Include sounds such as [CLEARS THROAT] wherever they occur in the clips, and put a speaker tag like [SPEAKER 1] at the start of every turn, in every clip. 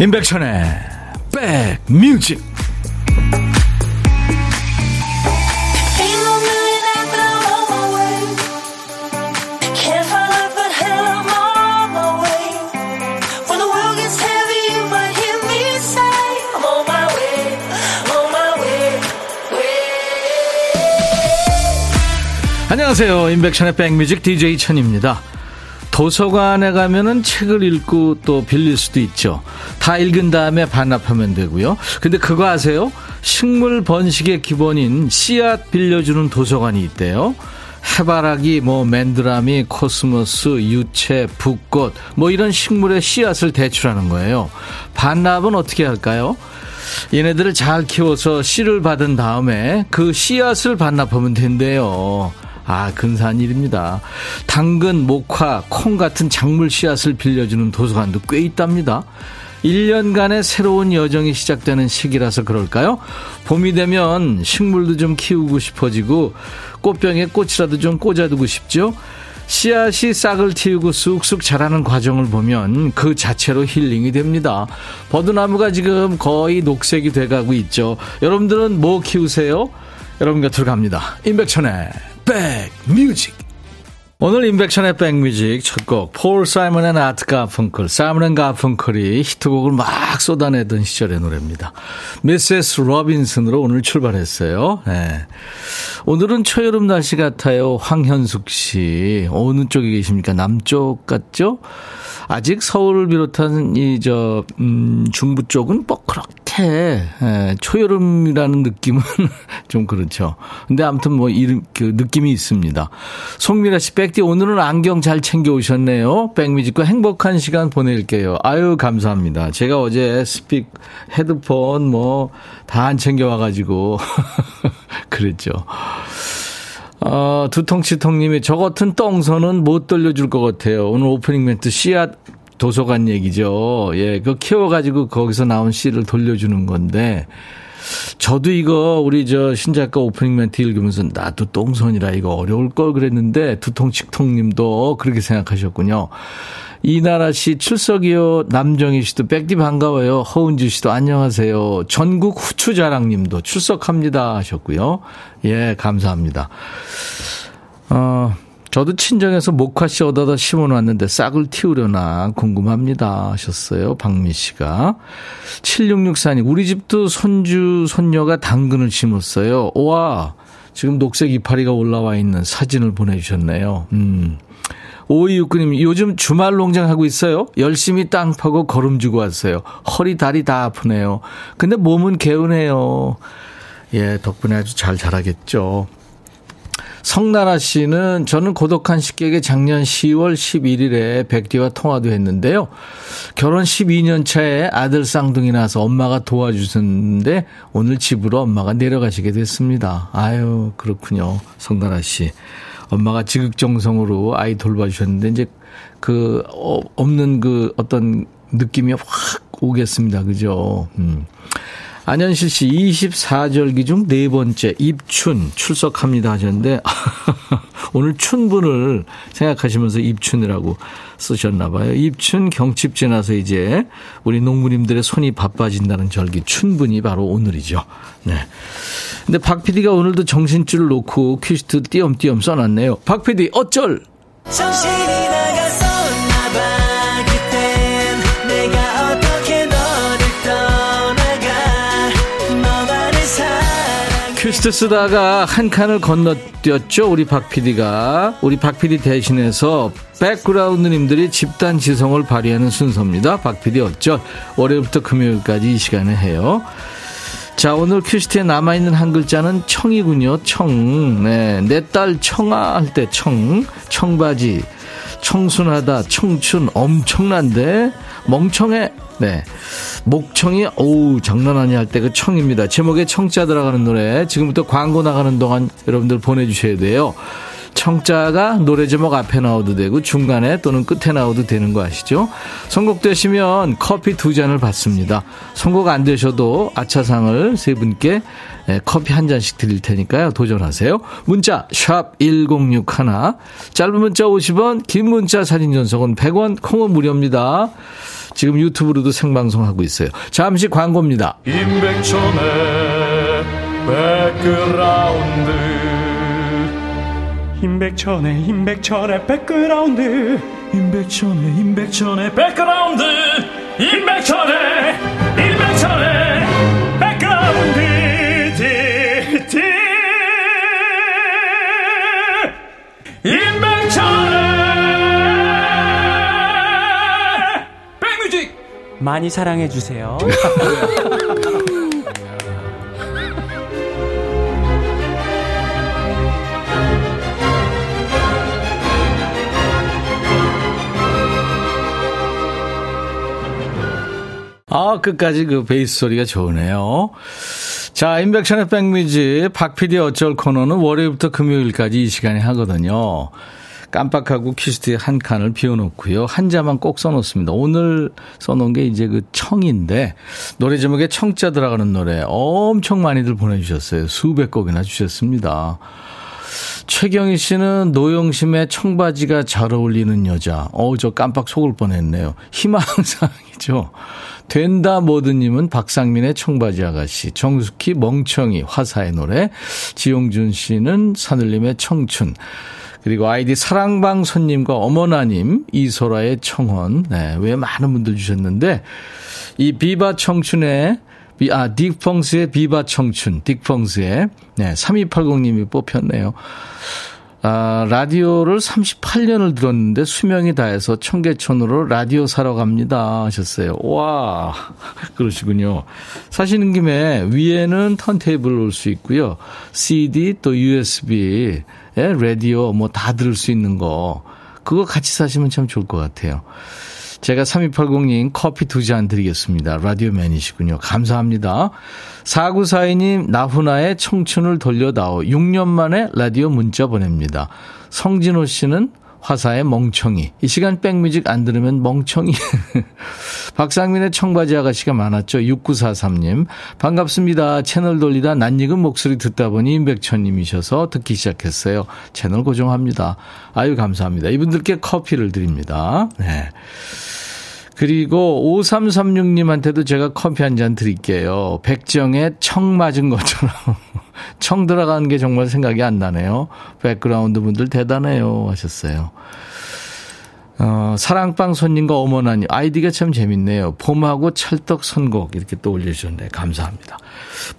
[SPEAKER 1] 임백천의 백뮤직. 안녕하세요. 임백천의 백뮤직 DJ 천입니다. 도서관에 가면은 책을 읽고 또 빌릴 수도 있죠. 다 읽은 다음에 반납하면 되고요. 근데 그거 아세요? 식물 번식의 기본인 씨앗 빌려주는 도서관이 있대요. 해바라기, 뭐 맨드라미, 코스모스, 유채, 붓꽃 뭐 이런 식물의 씨앗을 대출하는 거예요. 반납은 어떻게 할까요? 얘네들을 잘 키워서 씨를 받은 다음에 그 씨앗을 반납하면 된대요. 아, 근사한 일입니다. 당근, 목화, 콩 같은 작물 씨앗을 빌려주는 도서관도 꽤 있답니다. 1년간의 새로운 여정이 시작되는 시기라서 그럴까요? 봄이 되면 식물도 좀 키우고 싶어지고 꽃병에 꽃이라도 좀 꽂아두고 싶죠? 씨앗이 싹을 틔우고 쑥쑥 자라는 과정을 보면 그 자체로 힐링이 됩니다. 버드나무가 지금 거의 녹색이 돼가고 있죠. 여러분들은 뭐 키우세요? 여러분 곁으로 갑니다. 임백천의 백뮤직 오늘 임백천의 백뮤직 첫 곡 폴 사이먼에 아트 가펑클 사이먼 앤 가펑클이 히트곡을 막 쏟아내던 시절의 노래입니다. 미세스 로빈슨으로 오늘 출발했어요. 네. 오늘은 초여름 날씨 같아요. 황현숙 씨 어느 쪽에 계십니까? 남쪽 같죠? 아직 서울을 비롯한 이 저 음, 중부 쪽은 뻐그렇 게 예, 초여름이라는 느낌은 [LAUGHS] 좀 그렇죠. 근데 아무튼 뭐 이름 그 느낌이 있습니다. 송미라 씨 백디 오늘은 안경 잘 챙겨 오셨네요. 백뮤직과 행복한 시간 보낼게요. 아유 감사합니다. 제가 어제 스픽 헤드폰 뭐 다 안 챙겨 와가지고 [LAUGHS] 그랬죠. 어, 두통치통님이 저 같은 똥손은 못 돌려줄 것 같아요. 오늘 오프닝 멘트 씨앗 도서관 얘기죠. 예, 그 키워가지고 거기서 나온 씨를 돌려주는 건데, 저도 이거 우리 저 신작가 오프닝 멘트 읽으면서 나도 똥손이라 이거 어려울 걸 그랬는데 두통치통님도 그렇게 생각하셨군요. 이나라 씨 출석이요. 남정희 씨도 백디 반가워요. 허은주 씨도 안녕하세요. 전국 후추 자랑 님도 출석합니다 하셨고요. 예, 감사합니다. 어, 저도 친정에서 목화씨 얻어다 심어놨는데 싹을 틔우려나 궁금합니다 하셨어요. 박미 씨가. 7664님, 우리 집도 손주, 손녀가 당근을 심었어요. 와, 지금 녹색 이파리가 올라와 있는 사진을 보내주셨네요. 음. 5269님, 요즘 주말 농장 하고 있어요. 열심히 땅 파고 걸음 주고 왔어요. 허리, 다리 다 아프네요. 근데 몸은 개운해요. 예, 덕분에 아주 잘 자라겠죠. 성나라 씨는 저는 고독한 식객에 작년 10월 11일에 백디와 통화도 했는데요. 결혼 12년 차에 아들 쌍둥이 나서 엄마가 도와주셨는데 오늘 집으로 엄마가 내려가시게 됐습니다. 아유, 그렇군요. 성나라 씨. 엄마가 지극정성으로 아이 돌봐주셨는데 이제 그 어, 없는 그 어떤 느낌이 확 오겠습니다. 그죠? 음. 안현실 씨 24절기 중 네 번째 입춘 출석합니다 하셨는데 [LAUGHS] 오늘 춘분을 생각하시면서 입춘이라고 쓰셨나 봐요. 입춘 경칩 지나서 이제 우리 농부님들의 손이 바빠진다는 절기 춘분이 바로 오늘이죠. 네. 근데 박 PD가 오늘도 정신줄을 놓고 퀴즈트 띄엄띄엄 써놨네요. 박 PD 어쩔? 정신이 퀴스트 쓰다가 한 칸을 건너뛰었죠. 우리 박 PD가. 우리 박 PD 대신해서 백그라운드님들이 집단 지성을 발휘하는 순서입니다. 박 PD 어쩔. 월요일부터 금요일까지 이 시간에 해요. 자, 오늘 퀴스트에 남아있는 한 글자는 청이군요. 청. 네. 내 딸 청아 할 때 청. 청바지. 청순하다. 청춘. 엄청난데. 멍청해. 네. 목청이, 오우, 장난 아니 할 때 그 청입니다. 제목에 청자 들어가는 노래. 지금부터 광고 나가는 동안 여러분들 보내주셔야 돼요. 청자가 노래 제목 앞에 나와도 되고 중간에 또는 끝에 나와도 되는 거 아시죠? 선곡되시면 커피 두 잔을 받습니다. 선곡 안 되셔도 아차상을 세 분께 예, 커피 한 잔씩 드릴 테니까요. 도전하세요. 문자 1061, 짧은 문자 50원, 긴 문자 사진 전송은 100원, 콩은 무료입니다. 지금 유튜브로도 생방송하고 있어요. 잠시 광고입니다.
[SPEAKER 2] 임백천의 백그라운드 임백천의 임백천의 백그라운드 임백천의 임백천의 백그라운드 임백천의
[SPEAKER 3] 많이 사랑해 주세요.
[SPEAKER 1] 아, 끝까지 그 베이스 소리가 좋으네요. 자, 인백션의 백뮤직, 박PD 어쩔 코너는 월요일부터 금요일까지 이 시간에 하거든요. 깜빡하고 퀴즈트에 한 칸을 비워놓고요. 한자만 꼭 써놓습니다. 오늘 써놓은 게 이제 그 청인데, 노래 제목에 청자 들어가는 노래 엄청 많이들 보내주셨어요. 수백 곡이나 주셨습니다. 최경희 씨는 노영심의 청바지가 잘 어울리는 여자. 어우, 저 깜빡 속을 뻔했네요. 희망사항이죠. 된다 모드님은 박상민의 청바지 아가씨, 정숙희 멍청이 화사의 노래, 지용준 씨는 산울림의 청춘, 그리고 아이디 사랑방 손님과 어머나님, 이소라의 청혼, 네, 왜 많은 분들 주셨는데, 이 비바 청춘의 비, 아, 딕펑스의 비바 청춘, 딕펑스의, 네, 3280님이 뽑혔네요. 아, 라디오를 38년을 들었는데 수명이 다해서 청계천으로 라디오 사러 갑니다 하셨어요. 와, [LAUGHS] 그러시군요. 사시는 김에 위에는 턴테이블 올 수 있고요. CD 또 USB, 에 라디오 뭐 다 들을 수 있는 거. 그거 같이 사시면 참 좋을 것 같아요. 제가 3280님 커피 두 잔 드리겠습니다. 라디오맨이시군요. 감사합니다. 4942님, 나훈아의 청춘을 돌려다오. 6년 만에 라디오 문자 보냅니다. 성진호 씨는 화사의 멍청이. 이 시간 백뮤직 안 들으면 멍청이. [LAUGHS] 박상민의 청바지 아가씨가 많았죠. 6943님. 반갑습니다. 채널 돌리다 낯익은 목소리 듣다 보니 임백천님이셔서 듣기 시작했어요. 채널 고정합니다. 아유, 감사합니다. 이분들께 커피를 드립니다. 네. 그리고 5336님한테도 제가 커피 한 잔 드릴게요. 백지영의 총 맞은 것처럼. [LAUGHS] 총 들어가는 게 정말 생각이 안 나네요. 백그라운드 분들 대단해요. 하셨어요. 어, 사랑방 손님과 어머나님. 아이디가 참 재밌네요. 봄하고 찰떡 선곡. 이렇게 또 올려주셨네. 감사합니다.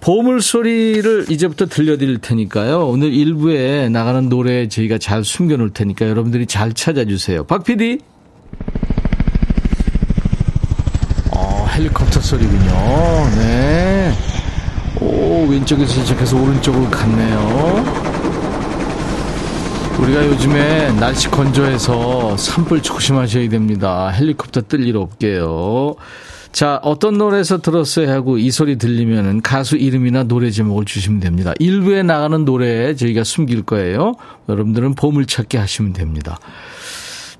[SPEAKER 1] 보물 소리를 이제부터 들려드릴 테니까요. 오늘 일부에 나가는 노래 저희가 잘 숨겨놓을 테니까 여러분들이 잘 찾아주세요. 박 PD. 헬리콥터 소리군요. 네. 오, 왼쪽에서 시작해서 오른쪽으로 갔네요. 우리가 요즘에 날씨 건조해서 산불 조심하셔야 됩니다. 헬리콥터 뜰 일 없게요. 자, 어떤 노래에서 들었어요 하고 이 소리 들리면은 가수 이름이나 노래 제목을 주시면 됩니다. 일부에 나가는 노래 저희가 숨길 거예요. 여러분들은 보물찾기 하시면 됩니다.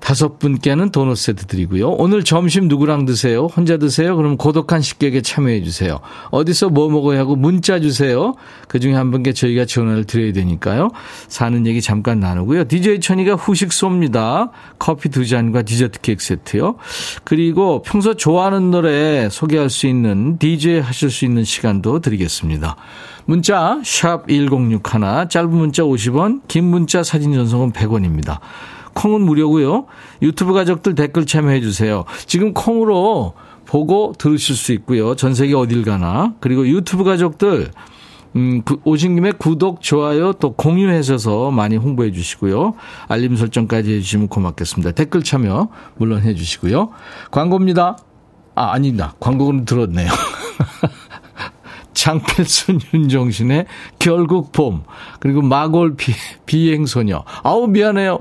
[SPEAKER 1] 다섯 분께는 도넛 세트 드리고요. 오늘 점심 누구랑 드세요? 혼자 드세요? 그럼 고독한 식객에 참여해 주세요. 어디서 뭐 먹어야 하고 문자 주세요. 그 중에 한 분께 저희가 전화를 드려야 되니까요. 사는 얘기 잠깐 나누고요. DJ 천이가 후식 쏩니다. 커피 두 잔과 디저트 케이크 세트요. 그리고 평소 좋아하는 노래 소개할 수 있는 DJ 하실 수 있는 시간도 드리겠습니다. 문자 1061, 짧은 문자 50원, 긴 문자 사진 전송은 100원입니다. 콩은 무료고요. 유튜브 가족들 댓글 참여해 주세요. 지금 콩으로 보고 들으실 수 있고요. 전 세계 어딜 가나. 그리고 유튜브 가족들 음, 오신 김에 구독, 좋아요 또 공유하셔서 많이 홍보해 주시고요. 알림 설정까지 해주시면 고맙겠습니다. 댓글 참여 물론 해 주시고요. 광고입니다. 아, 아니다. 광고는 들었네요. [LAUGHS] 장필순, 윤정신의 결국 봄. 그리고 마골 비, 비행소녀. 아우, 미안해요.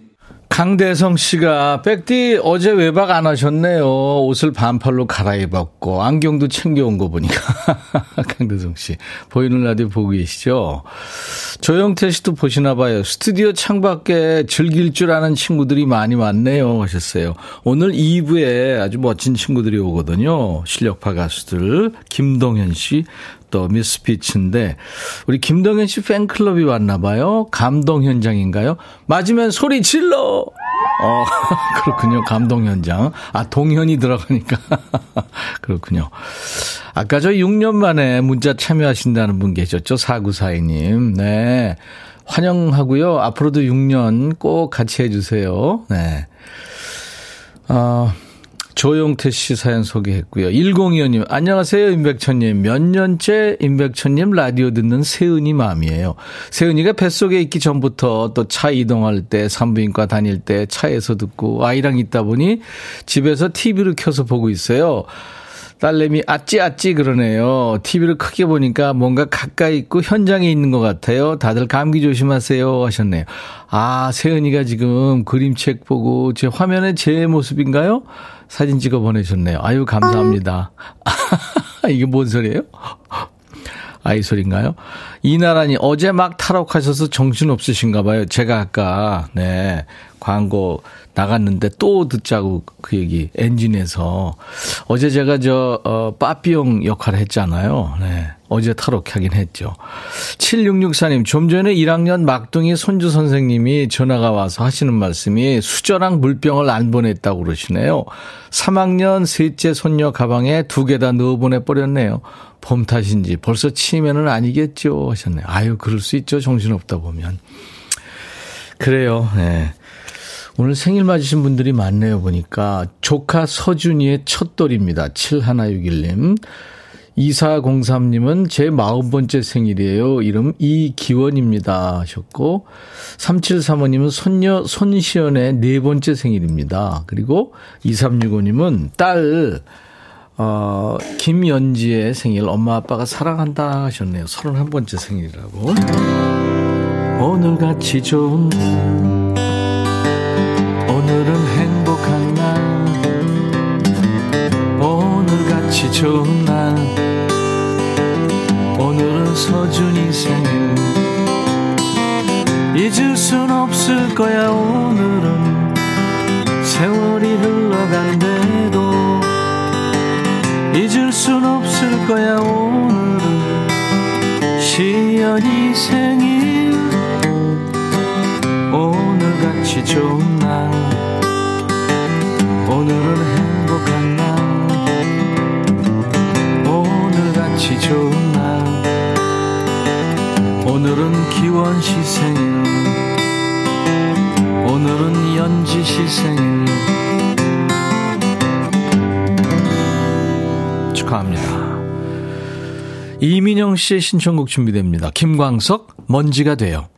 [SPEAKER 1] 강대성 씨가 백디 어제 외박 안 하셨네요. 옷을 반팔로 갈아입었고 안경도 챙겨온 거 보니까 [LAUGHS] 강대성 씨 보이는 라디오 보고 계시죠? 조영태 씨도 보시나 봐요. 스튜디오 창밖에 즐길 줄 아는 친구들이 많이 왔네요 하셨어요. 오늘 2부에 아주 멋진 친구들이 오거든요. 실력파 가수들 김동현 씨, 또 미스피츠인데 우리 김동현 씨 팬클럽이 왔나 봐요. 감동 현장인가요? 맞으면 소리 질러. 어, [LAUGHS] 그렇군요. 감동 현장. 아, 동현이 들어가니까. [LAUGHS] 그렇군요. 아까 저 6년 만에 문자 참여하신다는 분 계셨죠? 4942님. 네. 환영하고요. 앞으로도 6년 꼭 같이 해주세요. 네. 어, 조용태 씨 사연 소개했고요. 1025님, 안녕하세요, 임백천님. 몇 년째 임백천님 라디오 듣는 세은이 맘이에요. 세은이가 뱃속에 있기 전부터 또 차 이동할 때, 산부인과 다닐 때 차에서 듣고 아이랑 있다 보니 집에서 TV를 켜서 보고 있어요. 딸내미 아찌 아찌 그러네요. TV를 크게 보니까 뭔가 가까이 있고 현장에 있는 것 같아요. 다들 감기 조심하세요 하셨네요. 아, 세은이가 지금 그림책 보고 제 화면에 제 모습인가요? 사진 찍어 보내셨네요. 아유, 감사합니다. [LAUGHS] 이게 뭔 소리예요? 아이 소리인가요? 이나라니 어제 막 탈옥하셔서 정신 없으신가 봐요. 제가 아까 네 광고 나갔는데 또 듣자고 그 얘기 엔진에서 어제 제가 저 어, 빠삐용 역할을 했잖아요. 네. 어제 탈옥하긴 했죠. 7664님, 좀 전에 1학년 막둥이 손주 선생님이 전화가 와서 하시는 말씀이 수저랑 물병을 안 보냈다고 그러시네요. 3학년 셋째 손녀 가방에 두 개 다 넣어 보내버렸네요. 봄 탓인지 벌써 치매는 아니겠죠 하셨네요. 아유, 그럴 수 있죠. 정신없다 보면. 그래요. 네. 오늘 생일 맞으신 분들이 많네요, 보니까. 조카 서준이의 첫 돌입니다. 7161님. 2403님은 제 40번째 생일이에요. 이름 이기원입니다. 하셨고, 3735님은 손녀 손시연의 네 번째 생일입니다. 그리고 2365님은 딸, 어, 김연지의 생일 엄마 아빠가 사랑한다 하셨네요. 31번째 생일이라고. 오늘같이 좋은 오늘은 행복한 날. 오늘같이 좋은 날. 오늘은 서준이 생일 잊을 순 없을 거야 오늘은. 세월이 흘러간대도. 잊을 순 없을 거야 오늘은. 시연이 생일. 오늘같이 좋은 날 오늘은 행복한 날 오늘같이 좋은 날 오늘은 기원 시 생일 오늘은 연지 시 생일 축하합니다. 이민영 씨의 신청곡 준비됩니다. 김광석 먼지가 돼요.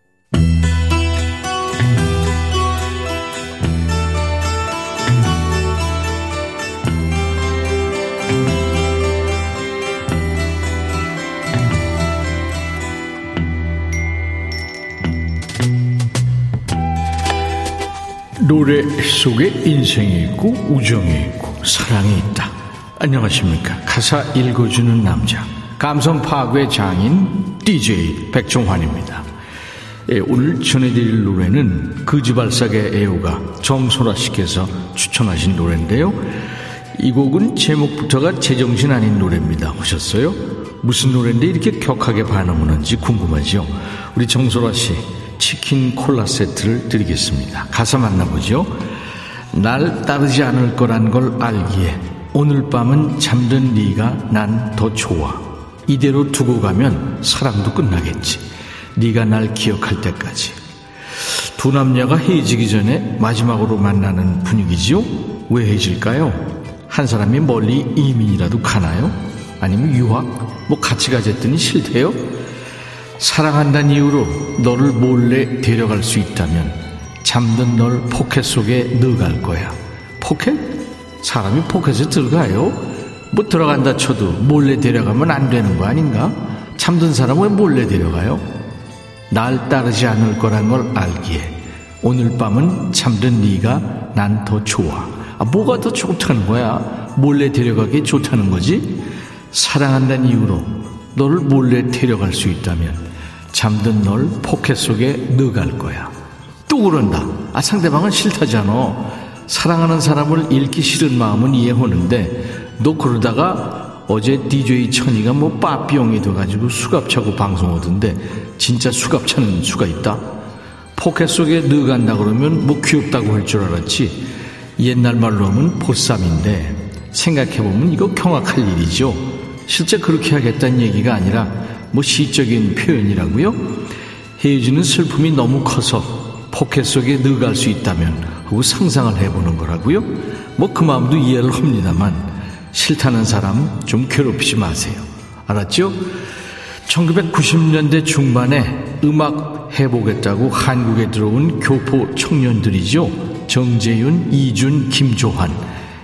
[SPEAKER 1] 노래 속에 인생이 있고 우정이 있고 사랑이 있다. 안녕하십니까. 가사 읽어주는 남자. 감성 파괴 장인 DJ 백종환입니다. 예, 오늘 전해드릴 노래는 그지발사계 애호가 정소라 씨께서 추천하신 노래인데요. 이 곡은 제목부터가 제정신 아닌 노래입니다. 하셨어요? 무슨 노래인데 이렇게 격하게 반응하는지 궁금하죠? 우리 정소라 씨 치킨 콜라 세트를 드리겠습니다. 가사 만나보죠. 날 따르지 않을 거란 걸 알기에 오늘 밤은 잠든 네가 난 더 좋아. 이대로 두고 가면 사랑도 끝나겠지. 네가 날 기억할 때까지. 두 남녀가 헤어지기 전에 마지막으로 만나는 분위기지요? 왜 헤어질까요? 한 사람이 멀리 이민이라도 가나요? 아니면 유학? 뭐 같이 가쟀더니 싫대요? 사랑한다는 이유로 너를 몰래 데려갈 수 있다면 잠든 널 포켓 속에 넣어갈 거야. 포켓? 사람이 포켓에 들어가요? 뭐 들어간다 쳐도 몰래 데려가면 안 되는 거 아닌가? 잠든 사람 왜 몰래 데려가요? 날 따르지 않을 거란 걸 알기에 오늘 밤은 잠든 네가 난 더 좋아. 아, 뭐가 더 좋다는 거야? 몰래 데려가기 좋다는 거지? 사랑한다는 이유로 너를 몰래 데려갈 수 있다면 잠든 널 포켓 속에 넣어갈 거야. 또 그런다. 아, 상대방은 싫다잖아. 사랑하는 사람을 잃기 싫은 마음은 이해하는데 너 그러다가 어제 DJ 천이가 뭐 빠삐용이 돼가지고 수갑 차고 방송하던데 진짜 수갑 차는 수가 있다? 포켓 속에 넣어간다 그러면 뭐 귀엽다고 할 줄 알았지 옛날 말로 하면 보쌈인데 생각해보면 이거 경악할 일이죠 실제 그렇게 하겠다는 얘기가 아니라 뭐 시적인 표현이라고요 헤어지는 슬픔이 너무 커서 포켓 속에 넣어갈 수 있다면 하고 상상을 해보는 거라고요 뭐 그 마음도 이해를 합니다만 싫다는 사람 좀 괴롭히지 마세요 알았죠? 1990년대 중반에 음악 해보겠다고 한국에 들어온 교포 청년들이죠. 정재윤, 이준, 김조한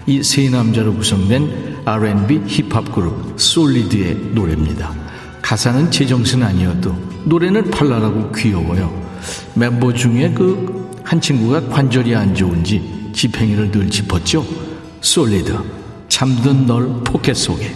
[SPEAKER 1] 이 세 남자로 구성된 R&B 힙합 그룹 솔리드의 노래입니다. 가사는 제정신 아니어도 노래는 발랄하고 귀여워요. 멤버 중에 그 한 친구가 관절이 안 좋은지 지팽이를 늘 짚었죠. 솔리드 잠든 널 포켓 속에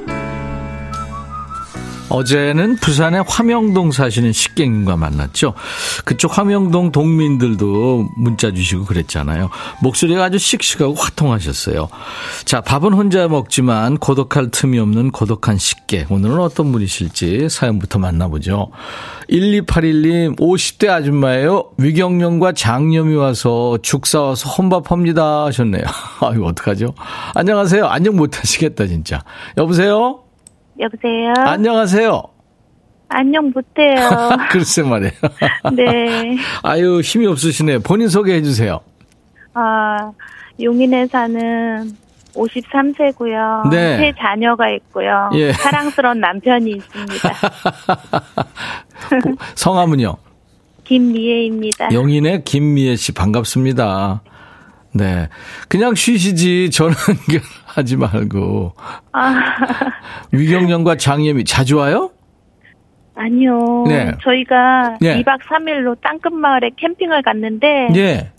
[SPEAKER 1] 어제는 부산의 화명동 사시는 식객님과 만났죠. 그쪽 화명동 동민들도 문자 주시고 그랬잖아요. 목소리가 아주 씩씩하고 화통하셨어요. 자, 밥은 혼자 먹지만 고독할 틈이 없는 고독한 식객. 오늘은 어떤 분이실지 사연부터 만나보죠. 1281님, 50대 아줌마예요. 위경련과 장염이 와서 죽 사와서 혼밥합니다. 하셨네요. [LAUGHS] 아이고, 어떡하죠? 안녕하세요. 안녕 못하시겠다, 진짜. 여보세요?
[SPEAKER 4] 여보세요?
[SPEAKER 1] 안녕하세요.
[SPEAKER 4] 안녕 못해요. [LAUGHS]
[SPEAKER 1] 글쎄 말이에요. [LAUGHS]
[SPEAKER 4] 네. [LAUGHS]
[SPEAKER 1] 아유, 힘이 없으시네. 본인 소개해 주세요.
[SPEAKER 4] 아, 용인에 사는 53세고요.
[SPEAKER 1] 네.
[SPEAKER 4] 세 자녀가 있고요.
[SPEAKER 1] 예.
[SPEAKER 4] 사랑스러운 남편이 있습니다.
[SPEAKER 1] 성함은요?
[SPEAKER 4] 김미애입니다.
[SPEAKER 1] 영인의 김미애 씨 반갑습니다. 네. 그냥 쉬시지. 전화 연결하지 [LAUGHS] 말고.
[SPEAKER 4] 아,
[SPEAKER 1] 위경련과 장염이 자주 와요?
[SPEAKER 4] 아니요.
[SPEAKER 1] 네.
[SPEAKER 4] 저희가
[SPEAKER 1] 예.
[SPEAKER 4] 2박 3일로 땅끝마을에 캠핑을 갔는데
[SPEAKER 1] 예.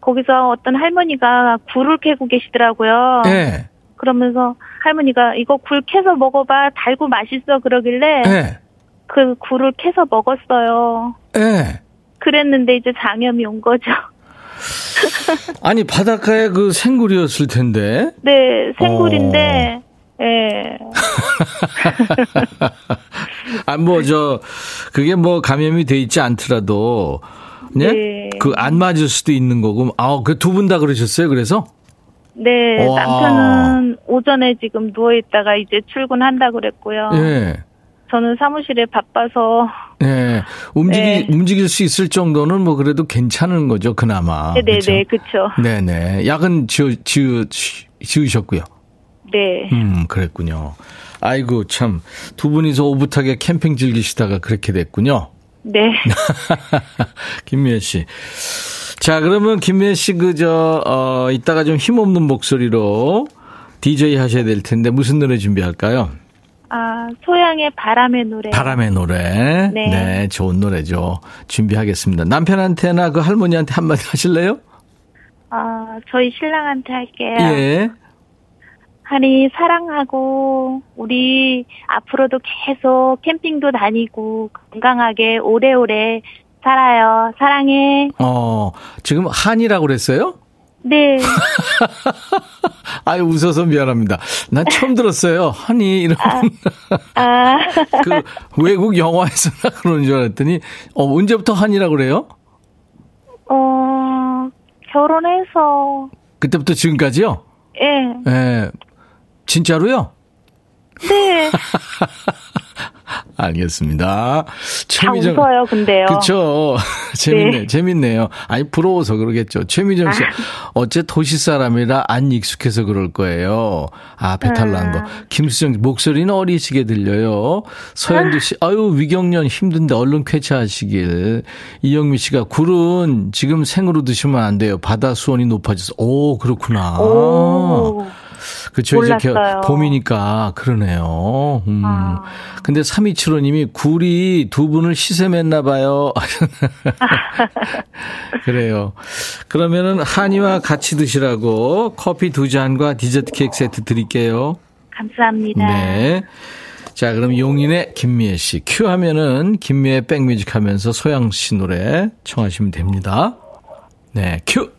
[SPEAKER 4] 거기서 어떤 할머니가 굴을 캐고 계시더라고요.
[SPEAKER 1] 예.
[SPEAKER 4] 그러면서 할머니가 이거 굴 캐서 먹어봐 달고 맛있어 그러길래
[SPEAKER 1] 예.
[SPEAKER 4] 그 굴을 캐서 먹었어요.
[SPEAKER 1] 예.
[SPEAKER 4] 그랬는데 이제 장염이 온 거죠. [LAUGHS]
[SPEAKER 1] 아니, 바닷가에 그 생굴이었을 텐데.
[SPEAKER 4] 네, 생굴인데, 예. [LAUGHS]
[SPEAKER 1] 아, 뭐, 저, 그게 뭐 감염이 돼 있지 않더라도, 네?
[SPEAKER 4] 네.
[SPEAKER 1] 그안 맞을 수도 있는 거고, 아, 그 두 분 다 그러셨어요, 그래서?
[SPEAKER 4] 네,
[SPEAKER 1] 와.
[SPEAKER 4] 남편은 오전에 지금 누워있다가 이제 출근한다 그랬고요.
[SPEAKER 1] 예.
[SPEAKER 4] 저는 사무실에 바빠서,
[SPEAKER 1] 예. 움직이,
[SPEAKER 4] 네.
[SPEAKER 1] 움직일 수 있을 정도는 뭐 그래도 괜찮은 거죠, 그나마.
[SPEAKER 4] 네네네,
[SPEAKER 1] 그쵸?
[SPEAKER 4] 그쵸.
[SPEAKER 1] 네네. 약은 지으, 지으, 지으셨고요.
[SPEAKER 4] 네.
[SPEAKER 1] 음, 그랬군요. 아이고, 참. 두 분이서 오붓하게 캠핑 즐기시다가 그렇게 됐군요.
[SPEAKER 4] 네. [LAUGHS]
[SPEAKER 1] 김미애 씨. 자, 그러면 김미애 씨, 그, 저, 어, 이따가 좀 힘없는 목소리로 DJ 하셔야 될 텐데, 무슨 노래 준비할까요?
[SPEAKER 4] 아, 소양의 바람의 노래.
[SPEAKER 1] 바람의 노래.
[SPEAKER 4] 네.
[SPEAKER 1] 좋은 노래죠. 준비하겠습니다. 남편한테나 그 할머니한테 한마디 [LAUGHS] 하실래요?
[SPEAKER 4] 아, 저희 신랑한테 할게요.
[SPEAKER 1] 예.
[SPEAKER 4] 하니 사랑하고 우리 앞으로도 계속 캠핑도 다니고 건강하게 오래오래 살아요. 사랑해.
[SPEAKER 1] 어, 지금 한이라고 그랬어요?
[SPEAKER 4] 네. [LAUGHS]
[SPEAKER 1] 아유, 웃어서 미안합니다. 난 처음 들었어요. 한이, 이런.
[SPEAKER 4] 아, [LAUGHS]
[SPEAKER 1] 그, 외국 영화에서나 그러는 줄 알았더니, 어, 언제부터 한이라고 그래요?
[SPEAKER 4] 어, 결혼해서
[SPEAKER 1] 그때부터 지금까지요?
[SPEAKER 4] 예.
[SPEAKER 1] 예. 진짜로요?
[SPEAKER 4] 네. [LAUGHS]
[SPEAKER 1] 알겠습니다.
[SPEAKER 4] 다
[SPEAKER 1] 최미정.
[SPEAKER 4] 웃어요, 근데요.
[SPEAKER 1] 그쵸. [LAUGHS] 재밌네,
[SPEAKER 4] 네.
[SPEAKER 1] 재밌네요. 아니, 부러워서 그러겠죠. 최미정 씨.
[SPEAKER 4] 아.
[SPEAKER 1] 어째 도시 사람이라 안 익숙해서 그럴 거예요. 아, 배탈 난 거. 김수정 씨, 목소리는 어리시게 들려요. 서현주 씨, 아유, 위경련 힘든데 얼른 쾌차하시길. 이영미 씨가 굴은 지금 생으로 드시면 안 돼요. 바다 수온이 높아져서. 오, 그렇구나.
[SPEAKER 4] 오.
[SPEAKER 1] 그쵸, 이제 겨-
[SPEAKER 4] 몰랐어요.
[SPEAKER 1] 봄이니까 그러네요. 음.
[SPEAKER 4] 아.
[SPEAKER 1] 근데 3275님이 굴이 두 분을 시샘했나 봐요. [LAUGHS] 그래요. 그러면은 한이와 같이 드시라고 커피 두 잔과 디저트 케이크 세트 드릴게요.
[SPEAKER 4] 감사합니다.
[SPEAKER 1] 네. 자, 그럼 용인의 김미애 씨. 큐 하면은 김미애 백뮤직 하면서 소양 씨 노래 청하시면 됩니다. 네, 큐!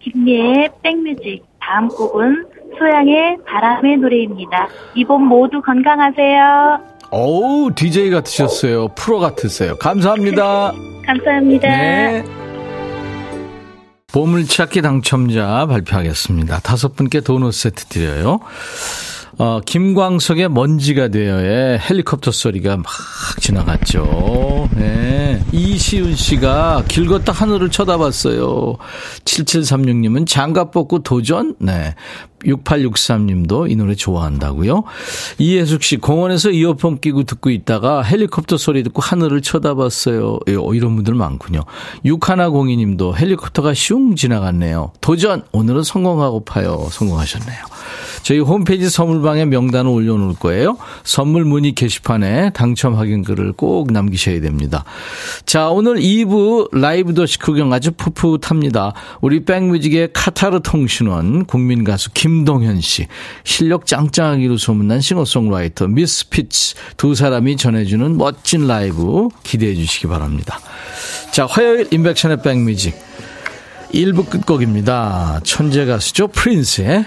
[SPEAKER 4] 김미의 백뮤직. 다음 곡은 소양의 바람의 노래입니다. 이번 모두 건강하세요.
[SPEAKER 1] 어우, DJ 같으셨어요. 프로 같으세요. 감사합니다. [LAUGHS]
[SPEAKER 4] 감사합니다.
[SPEAKER 1] 네. 보물찾기 당첨자 발표하겠습니다. 다섯 분께 도넛 세트 드려요. 어, 김광석의 먼지가 되어의 헬리콥터 소리가 막 지나갔죠. 네. 이시훈 씨가 길 걷다 하늘을 쳐다봤어요. 7736님은 장갑 벗고 도전? 네. 6863님도 이 노래 좋아한다고요. 이혜숙 씨 공원에서 이어폰 끼고 듣고 있다가 헬리콥터 소리 듣고 하늘을 쳐다봤어요. 예, 어, 이런 분들 많군요. 6102님도 헬리콥터가 슝 지나갔네요. 도전! 오늘은 성공하고 파요. 성공하셨네요. 저희 홈페이지 선물방에 명단을 올려놓을 거예요. 선물 문의 게시판에 당첨 확인글을 꼭 남기셔야 됩니다. 자, 오늘 2부 라이브도 식후경 아주 풋풋합니다. 우리 백뮤직의 카타르 통신원 국민 가수 김동현 씨, 실력 짱짱하기로 소문난 싱어송라이터 미스피츠 두 사람이 전해주는 멋진 라이브 기대해 주시기 바랍니다. 자, 화요일 임백천의 백뮤직 1부 끝곡입니다. 천재 가수죠. 프린스의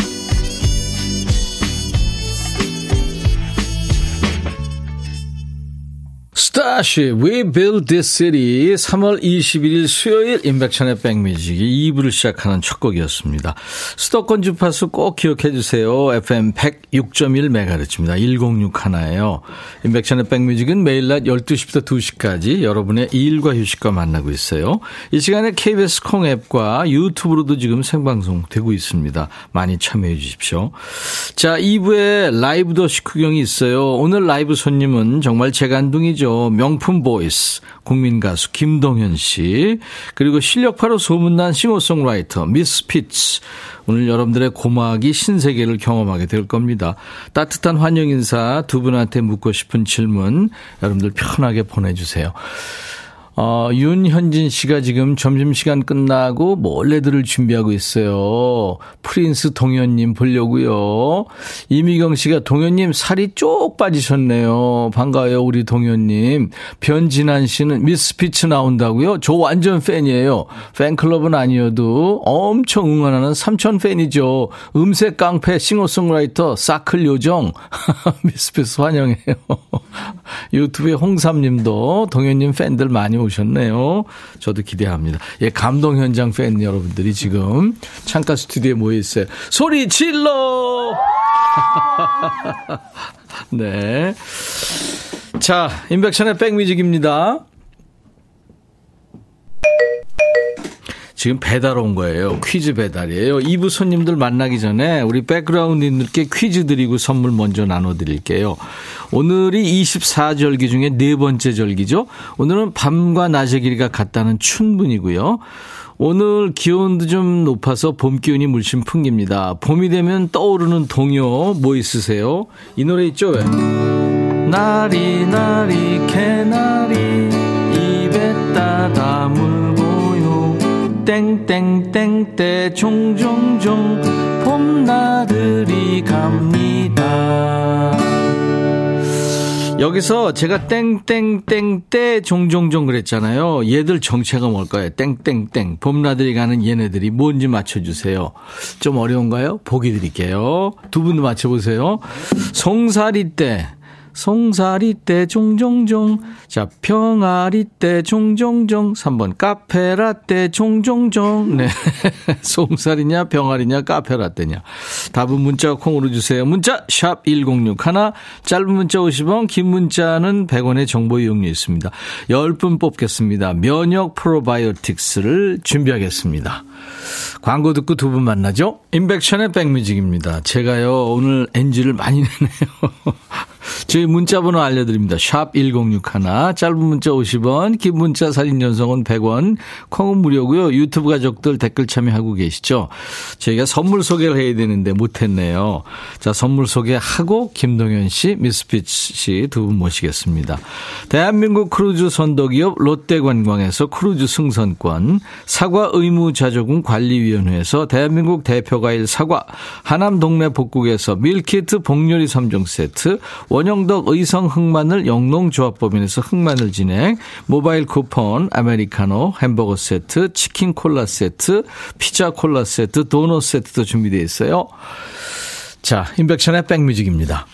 [SPEAKER 1] Starship, We Build This City 3월 21일 수요일 인백천의 백뮤직이 2부를 시작하는 첫 곡이었습니다. 수도권 주파수 꼭 기억해 주세요. FM 106.1MHz입니다. 106 하나예요. 임백천의 백뮤직은 매일 낮 12시부터 2시까지 여러분의 일과 휴식과 만나고 있어요. 이 시간에 KBS 콩 앱과 유튜브로도 지금 생방송 되고 있습니다. 많이 참여해 주십시오. 자, 2부에 라이브도 식후경이 있어요. 오늘 라이브 손님은 정말 재간둥이죠. 명품 보이스, 국민 가수 김동현 씨, 그리고 실력파로 소문난 싱어송라이터 미스 피츠. 오늘 여러분들의 고막이 신세계를 경험하게 될 겁니다. 따뜻한 환영 인사 두 분한테 묻고 싶은 질문 여러분들 편하게 보내주세요. 어, 윤현진 씨가 지금 점심시간 끝나고 몰래 들을 준비하고 있어요. 프린스 동현님 보려고요. 이미경 씨가 동현님 살이 쪽 빠지셨네요. 반가워요, 우리 동현님. 변진환 씨는 미스피츠 나온다고요? 저 완전 팬이에요. 팬클럽은 아니어도 엄청 응원하는 삼촌 팬이죠. 음색 깡패 싱어송라이터 사클 요정. [LAUGHS] 미스피츠 환영해요. [LAUGHS] 유튜브에 홍삼님도 동현님 팬들 많이 오셨네요. 저도 기대합니다. 예, 감동 현장 팬 여러분들이 지금 창가 스튜디오에 모여 있어요. 소리 질러! [LAUGHS] 네. 자, 인백션의 백뮤직입니다. 지금 배달 온 거예요. 퀴즈 배달이에요. 2부 손님들 만나기 전에 우리 백그라운드님들께 퀴즈 드리고 선물 먼저 나눠드릴게요. 오늘이 24절기 중에 네 번째 절기죠. 오늘은 밤과 낮의 길이가 같다는 춘분이고요. 오늘 기온도 좀 높아서 봄 기운이 물씬 풍깁니다. 봄이 되면 떠오르는 동요 뭐 있으세요? 이 노래 있죠? 왜? 나리 나리 개나리 입에 따다 물고요 땡땡땡 때 종종종 봄나들이 갑니다 여기서 제가 땡땡땡 때 종종종 그랬잖아요. 얘들 정체가 뭘까요? 땡땡땡. 봄나들이 가는 얘네들이 뭔지 맞춰주세요. 좀 어려운가요? 보기 드릴게요. 두 분도 맞춰보세요. 송사리 때. 송사리 때 종종종. 자, 평아리 때 종종종. 3번 카페라떼 종종종. 네. [LAUGHS] 송사리냐 병아리냐 카페라떼냐. 답은 문자 콩으로 주세요. 문자 샵 1061. 짧은 문자 50원, 긴 문자는 100원의 정보 이용료 있습니다. 10분 뽑겠습니다. 면역 프로바이오틱스를 준비하겠습니다. 광고 듣고 두 분 만나죠? 임백천의 백뮤직입니다. 제가요, 오늘 NG를 많이 내네요. [LAUGHS] 저희 문자번호 알려드립니다. 샵 1061. 짧은 문자 50원, 긴 문자 사진 전송은 100원, 콩은 무료고요. 유튜브 가족들 댓글 참여하고 계시죠? 저희가 선물 소개를 해야 되는데 못했네요. 자, 선물 소개하고 김동현 씨, 미스피츠 씨 두 분 모시겠습니다. 대한민국 크루즈 선도기업 롯데관광에서 크루즈 승선권, 사과 의무자조금 관리위원회에서 대한민국 대표과일 사과, 하남 동네 복국에서 밀키트 복요리 3종 세트, 원영덕 의성 흑마늘 영농조합법인에서 흑마늘 진액, 모바일 쿠폰, 아메리카노, 햄버거 세트, 치킨 콜라 세트, 피자 콜라 세트, 도넛 세트도 준비되어 있어요. 자, 임백천의 백뮤직입니다.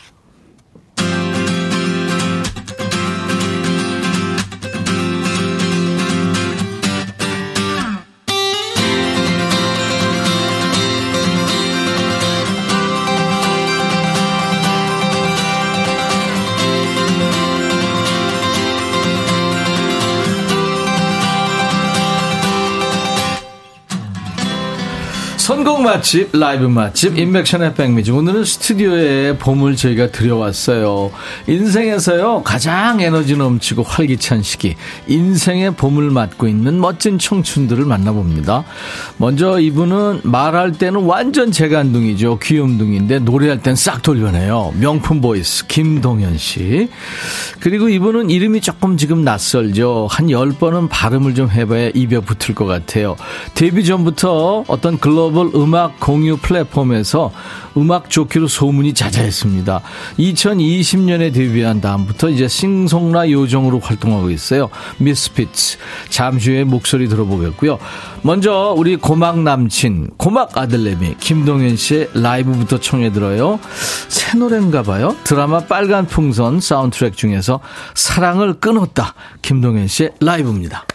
[SPEAKER 1] 맛집, 라이브 맛집, 임백천의 백뮤직. 오늘은 스튜디오에 봄을 저희가 들여왔어요. 인생에서요, 가장 에너지 넘치고 활기찬 시기, 인생의 봄을 맞고 있는 멋진 청춘들을 만나봅니다. 먼저 이분은 말할 때는 완전 재간둥이죠. 귀염둥인데 노래할 땐 싹 돌변해요. 명품 보이스, 김동현 씨. 그리고 이분은 이름이 조금 지금 낯설죠. 한 10번은 발음을 좀 해봐야 입에 붙을 것 같아요. 데뷔 전부터 어떤 글로벌 음악 공유 플랫폼에서 음악 좋기로 소문이 자자했습니다. 2020년에 데뷔한 다음부터 이제 싱송라 요정으로 활동하고 있어요. 미스피츠. 잠시 후에 목소리 들어보겠고요. 먼저 우리 고막 남친, 고막 아들내미 김동현 씨의 라이브부터 청해 들어요. 새 노래인가 봐요. 드라마 빨간 풍선 사운드트랙 중에서 사랑을 끊었다. 김동현 씨의 라이브입니다.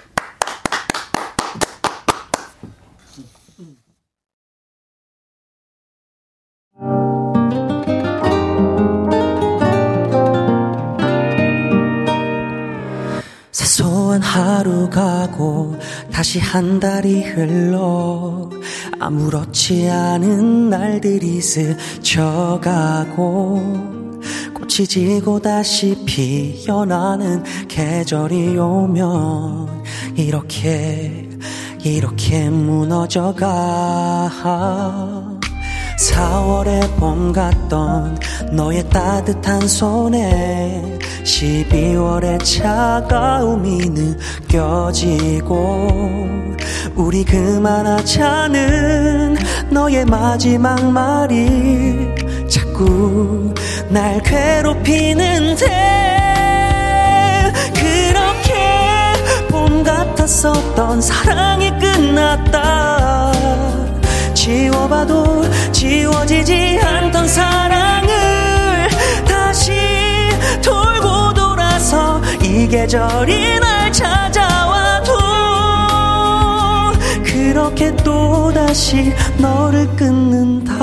[SPEAKER 5] 하루 가고 다시 한 달이 흘러 아무렇지 않은 날들이 스쳐가고 꽃이 지고 다시 피어나는 계절이 오면 이렇게 이렇게 무너져가. 4월의 봄 같던 너의 따뜻한 손에 12월의 차가움이 느껴지고 우리 그만하자는 너의 마지막 말이 자꾸 날 괴롭히는데 그렇게 봄 같았었던 사랑이 끝났다. 지워봐도 지워지지 않던 사랑을 다시 돌아서 이 계절이 날 찾아와도 그렇게 또다시 너를 끊는다.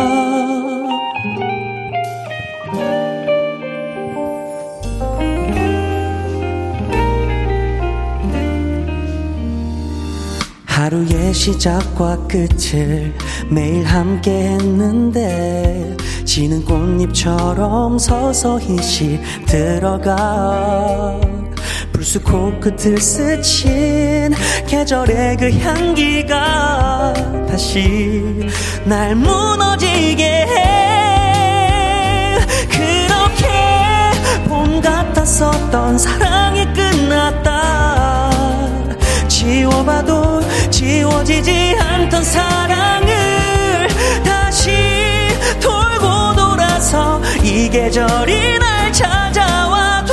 [SPEAKER 5] 하루의 시작과 끝을 매일 함께 했는데 지는 꽃잎처럼 서서히 시들어가 불쑥 코끝을 스친 계절의 그 향기가 다시 날 무너지게 해. 그렇게 봄 같았었던 사랑이 끝났다. 지워봐도 지워지지 않던 사랑을 다시 돌고 돌아서 이 계절이 날 찾아와도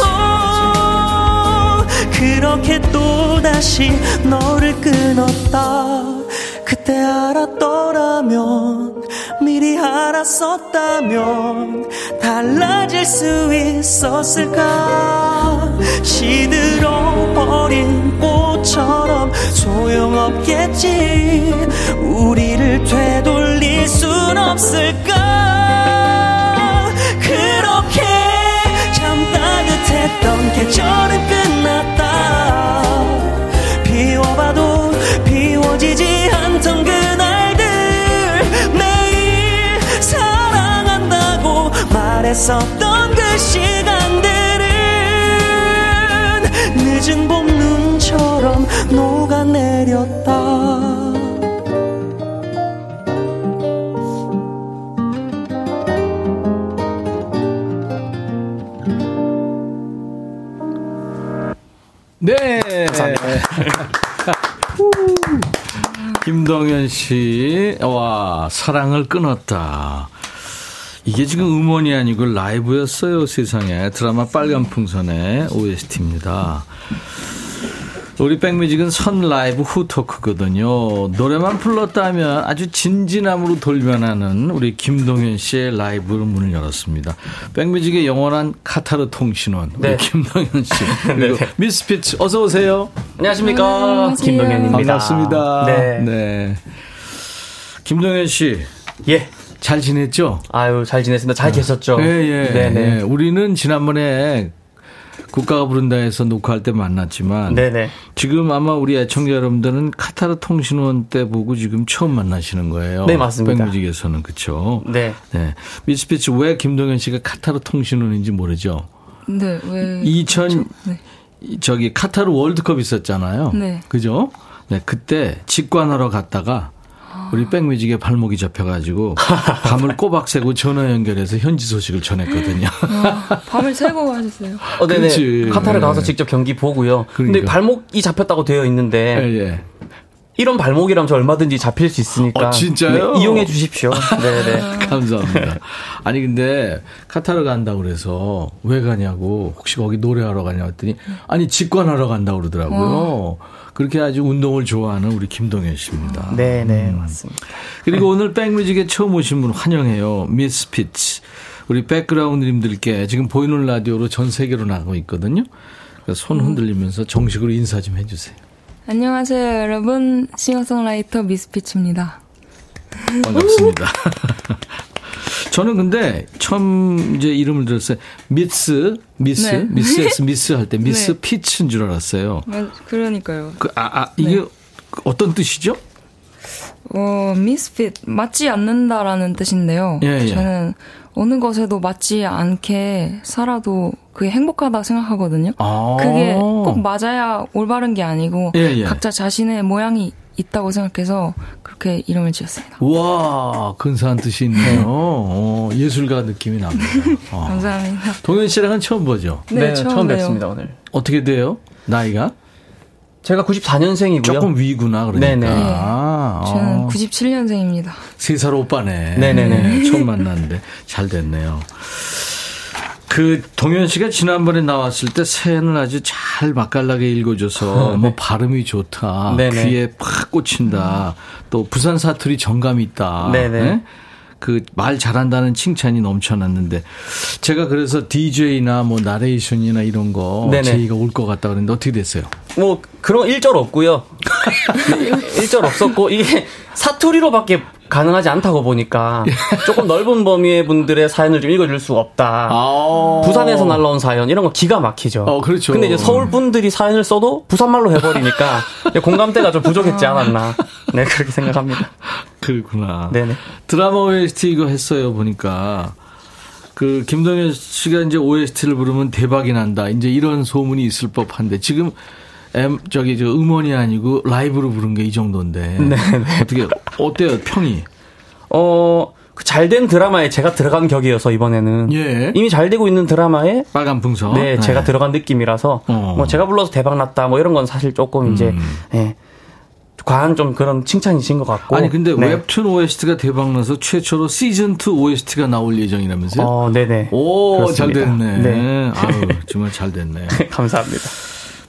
[SPEAKER 5] 그렇게 또다시 너를 끊었다. 그때 알았더라면 미리 알았었다면 달라질 수 있었을까? 시들어버린 꽃처럼 소용없겠지. 우리를 되돌릴 순 없을까? 그렇게 참 따뜻했던 계절은 끝났다 비워봐도 비워지지 않던 그날들. 매일 사랑한다고 말했었던 그 시간들은 늦은 봄 눈처럼 녹아내렸다
[SPEAKER 1] 네. 김동현 씨, 와, 사랑을 끊었다. 이게 지금 음원이 아니고 라이브였어요, 세상에. 드라마 빨간 풍선의 OST입니다. 우리 백뮤직은 선 라이브 후 토크거든요. 노래만 불렀다면 아주 진진함으로 돌변하는 우리 김동현 씨의 라이브로 문을 열었습니다. 백뮤직의 영원한 카타르 통신원 우리
[SPEAKER 3] 네.
[SPEAKER 1] 김동현 씨 [LAUGHS] 그리고 미스피츠 어서 오세요.
[SPEAKER 3] 안녕하십니까. 김동현입니다.
[SPEAKER 1] 반갑습니다.
[SPEAKER 3] 네.
[SPEAKER 1] 네. 김동현 씨.
[SPEAKER 3] 예.
[SPEAKER 1] 잘 지냈죠?
[SPEAKER 3] 아유, 잘 지냈습니다. 잘 계셨죠?
[SPEAKER 1] 예, 예.
[SPEAKER 3] 네네.
[SPEAKER 1] 예. 우리는 지난번에 국가가 부른다에서 녹화할 때 만났지만
[SPEAKER 3] 네네.
[SPEAKER 1] 지금 아마 우리 애청자 여러분들은 카타르 통신원 때 보고 지금 처음 만나시는 거예요.
[SPEAKER 3] 네, 맞습니다.
[SPEAKER 1] 백뮤직에서는 그렇죠.
[SPEAKER 3] 네.
[SPEAKER 1] 네. 미스피치 왜 김동현 씨가 카타르 통신원인지 모르죠.
[SPEAKER 6] 네, 왜?
[SPEAKER 1] 2000
[SPEAKER 6] 네.
[SPEAKER 1] 저기 카타르 월드컵 있었잖아요.
[SPEAKER 6] 네.
[SPEAKER 1] 그죠? 네, 그때 직관하러 갔다가 우리 백뮤직에 발목이 잡혀가지고 [LAUGHS] 밤을 꼬박 새고 전화 연결해서 현지 소식을 전했거든요.
[SPEAKER 6] 아, 밤을 새고 하셨어요.
[SPEAKER 3] 어, 네네.
[SPEAKER 1] 그렇지.
[SPEAKER 3] 카타르
[SPEAKER 1] 네.
[SPEAKER 3] 가서 직접 경기 보고요. 근데
[SPEAKER 1] 그러니까.
[SPEAKER 3] 발목이 잡혔다고 되어 있는데
[SPEAKER 1] 예, 예.
[SPEAKER 3] 이런 발목이라면 저 얼마든지 잡힐 수 있으니까
[SPEAKER 1] 어, 진짜요?
[SPEAKER 3] 네, 이용해 주십시오. 네네. [LAUGHS]
[SPEAKER 1] 감사합니다. 아니 근데 카타르 간다고 그래서 왜 가냐고 혹시 거기 노래하러 가냐 했더니 아니 직관하러 간다고 그러더라고요. 그렇게 아주 운동을 좋아하는 우리 김동현 씨입니다.
[SPEAKER 3] 네네 맞습니다.
[SPEAKER 1] 그리고 오늘 백뮤직에 처음 오신 분 환영해요. 미스 피치. 우리 백그라운드님들께 지금 보이는 라디오로 전 세계로 나가고 있거든요. 그래서 손 흔들리면서 정식으로 인사 좀 해주세요.
[SPEAKER 6] 안녕하세요, 여러분. 싱어송라이터 미스피치입니다.
[SPEAKER 1] 반갑습니다. [LAUGHS] [LAUGHS] 저는 근데 처음 이제 이름을 들었어요. 미스, 미스,
[SPEAKER 6] 네.
[SPEAKER 1] 미스에서 [LAUGHS] 미스 할 때 미스
[SPEAKER 6] 네.
[SPEAKER 1] 피치인 줄 알았어요.
[SPEAKER 6] 아, 그러니까요.
[SPEAKER 1] 그, 아, 아, 이게
[SPEAKER 6] 네.
[SPEAKER 1] 어떤 뜻이죠?
[SPEAKER 6] 어, 미스핏, 맞지 않는다라는 뜻인데요.
[SPEAKER 1] 예, 예.
[SPEAKER 6] 저는 어느 것에도 맞지 않게 살아도 그게 행복하다 생각하거든요.
[SPEAKER 1] 아.
[SPEAKER 6] 그게 꼭 맞아야 올바른 게 아니고
[SPEAKER 1] 예, 예.
[SPEAKER 6] 각자 자신의 모양이 있다고 생각해서 그렇게 이름을 지었습니다.
[SPEAKER 1] 우와, 근사한 뜻이 있네요. 어, 예술가 느낌이 납니다. 어.
[SPEAKER 6] 감사합니다.
[SPEAKER 1] 동현 씨랑은 처음 보죠?
[SPEAKER 6] 네, 처음 봬요.
[SPEAKER 3] 뵙습니다 오늘.
[SPEAKER 1] 어떻게 돼요? 나이가?
[SPEAKER 3] 제가 94년생이고요.
[SPEAKER 1] 조금 위구나, 그러니까.
[SPEAKER 3] 네네.
[SPEAKER 1] 아,
[SPEAKER 6] 저는
[SPEAKER 1] 어.
[SPEAKER 6] 97년생입니다.
[SPEAKER 1] 세 살 오빠네.
[SPEAKER 3] 네네네.
[SPEAKER 1] 처음 만났는데 잘 됐네요. 그 동현 씨가 지난번에 나왔을 때 사연을 아주 잘 맛깔나게 읽어줘서 뭐 발음이 좋다,
[SPEAKER 3] 네네.
[SPEAKER 1] 귀에 팍 꽂힌다, 또 부산 사투리 정감 있다.
[SPEAKER 3] 네네.
[SPEAKER 1] 그말 잘한다는 칭찬이 넘쳐났는데 제가 그래서 DJ나 뭐 나레이션이나 이런 거
[SPEAKER 3] 네네.
[SPEAKER 1] 제의가 올 것 같다 그랬는데 어떻게 됐어요?
[SPEAKER 3] 뭐 그런 일절 없고요. [LAUGHS] 일절 없었고 이게 사투리로밖에 가능하지 않다고 보니까 조금 넓은 범위의 분들의 사연을 좀 읽어줄 수가 없다.
[SPEAKER 1] 아.
[SPEAKER 3] 부산에서 날라온 사연 이런 거 기가 막히죠.
[SPEAKER 1] 어, 그렇죠.
[SPEAKER 3] 근데 이제 서울 분들이 사연을 써도 부산말로 해버리니까 [LAUGHS] 공감대가 좀 부족했지 않았나. 네 그렇게 생각합니다.
[SPEAKER 1] 그렇구나.
[SPEAKER 3] 네네.
[SPEAKER 1] 드라마 OST 이거 했어요 보니까 그 김동현 씨가 이제 OST를 부르면 대박이 난다. 이제 이런 소문이 있을 법한데 지금 엠 저기 저 음원이 아니고 라이브로 부른 게 이 정도인데 [LAUGHS]
[SPEAKER 3] 네,
[SPEAKER 1] 어떻게 어때요 평이?
[SPEAKER 3] 어, 그 잘된 드라마에 제가 들어간 격이어서 이번에는
[SPEAKER 1] 예.
[SPEAKER 3] 이미 잘 되고 있는 드라마에
[SPEAKER 1] 빨간 풍선.
[SPEAKER 3] 네, 제가 들어간 느낌이라서
[SPEAKER 1] 어.
[SPEAKER 3] 뭐 제가 불러서 대박 났다 뭐 이런 건 사실 조금 이제
[SPEAKER 1] 음.
[SPEAKER 3] 예. 과한 좀 그런 칭찬이신 것 같고
[SPEAKER 1] 아니 근데
[SPEAKER 3] 네.
[SPEAKER 1] 웹툰 OST가 대박 나서 최초로 시즌 2 OST가 나올 예정이라면서요?
[SPEAKER 3] 어, 네네.
[SPEAKER 1] 오, 잘
[SPEAKER 3] 그렇습니다.
[SPEAKER 1] 됐네.
[SPEAKER 3] 네.
[SPEAKER 1] 아유, 정말 잘 됐네. [LAUGHS]
[SPEAKER 3] 감사합니다.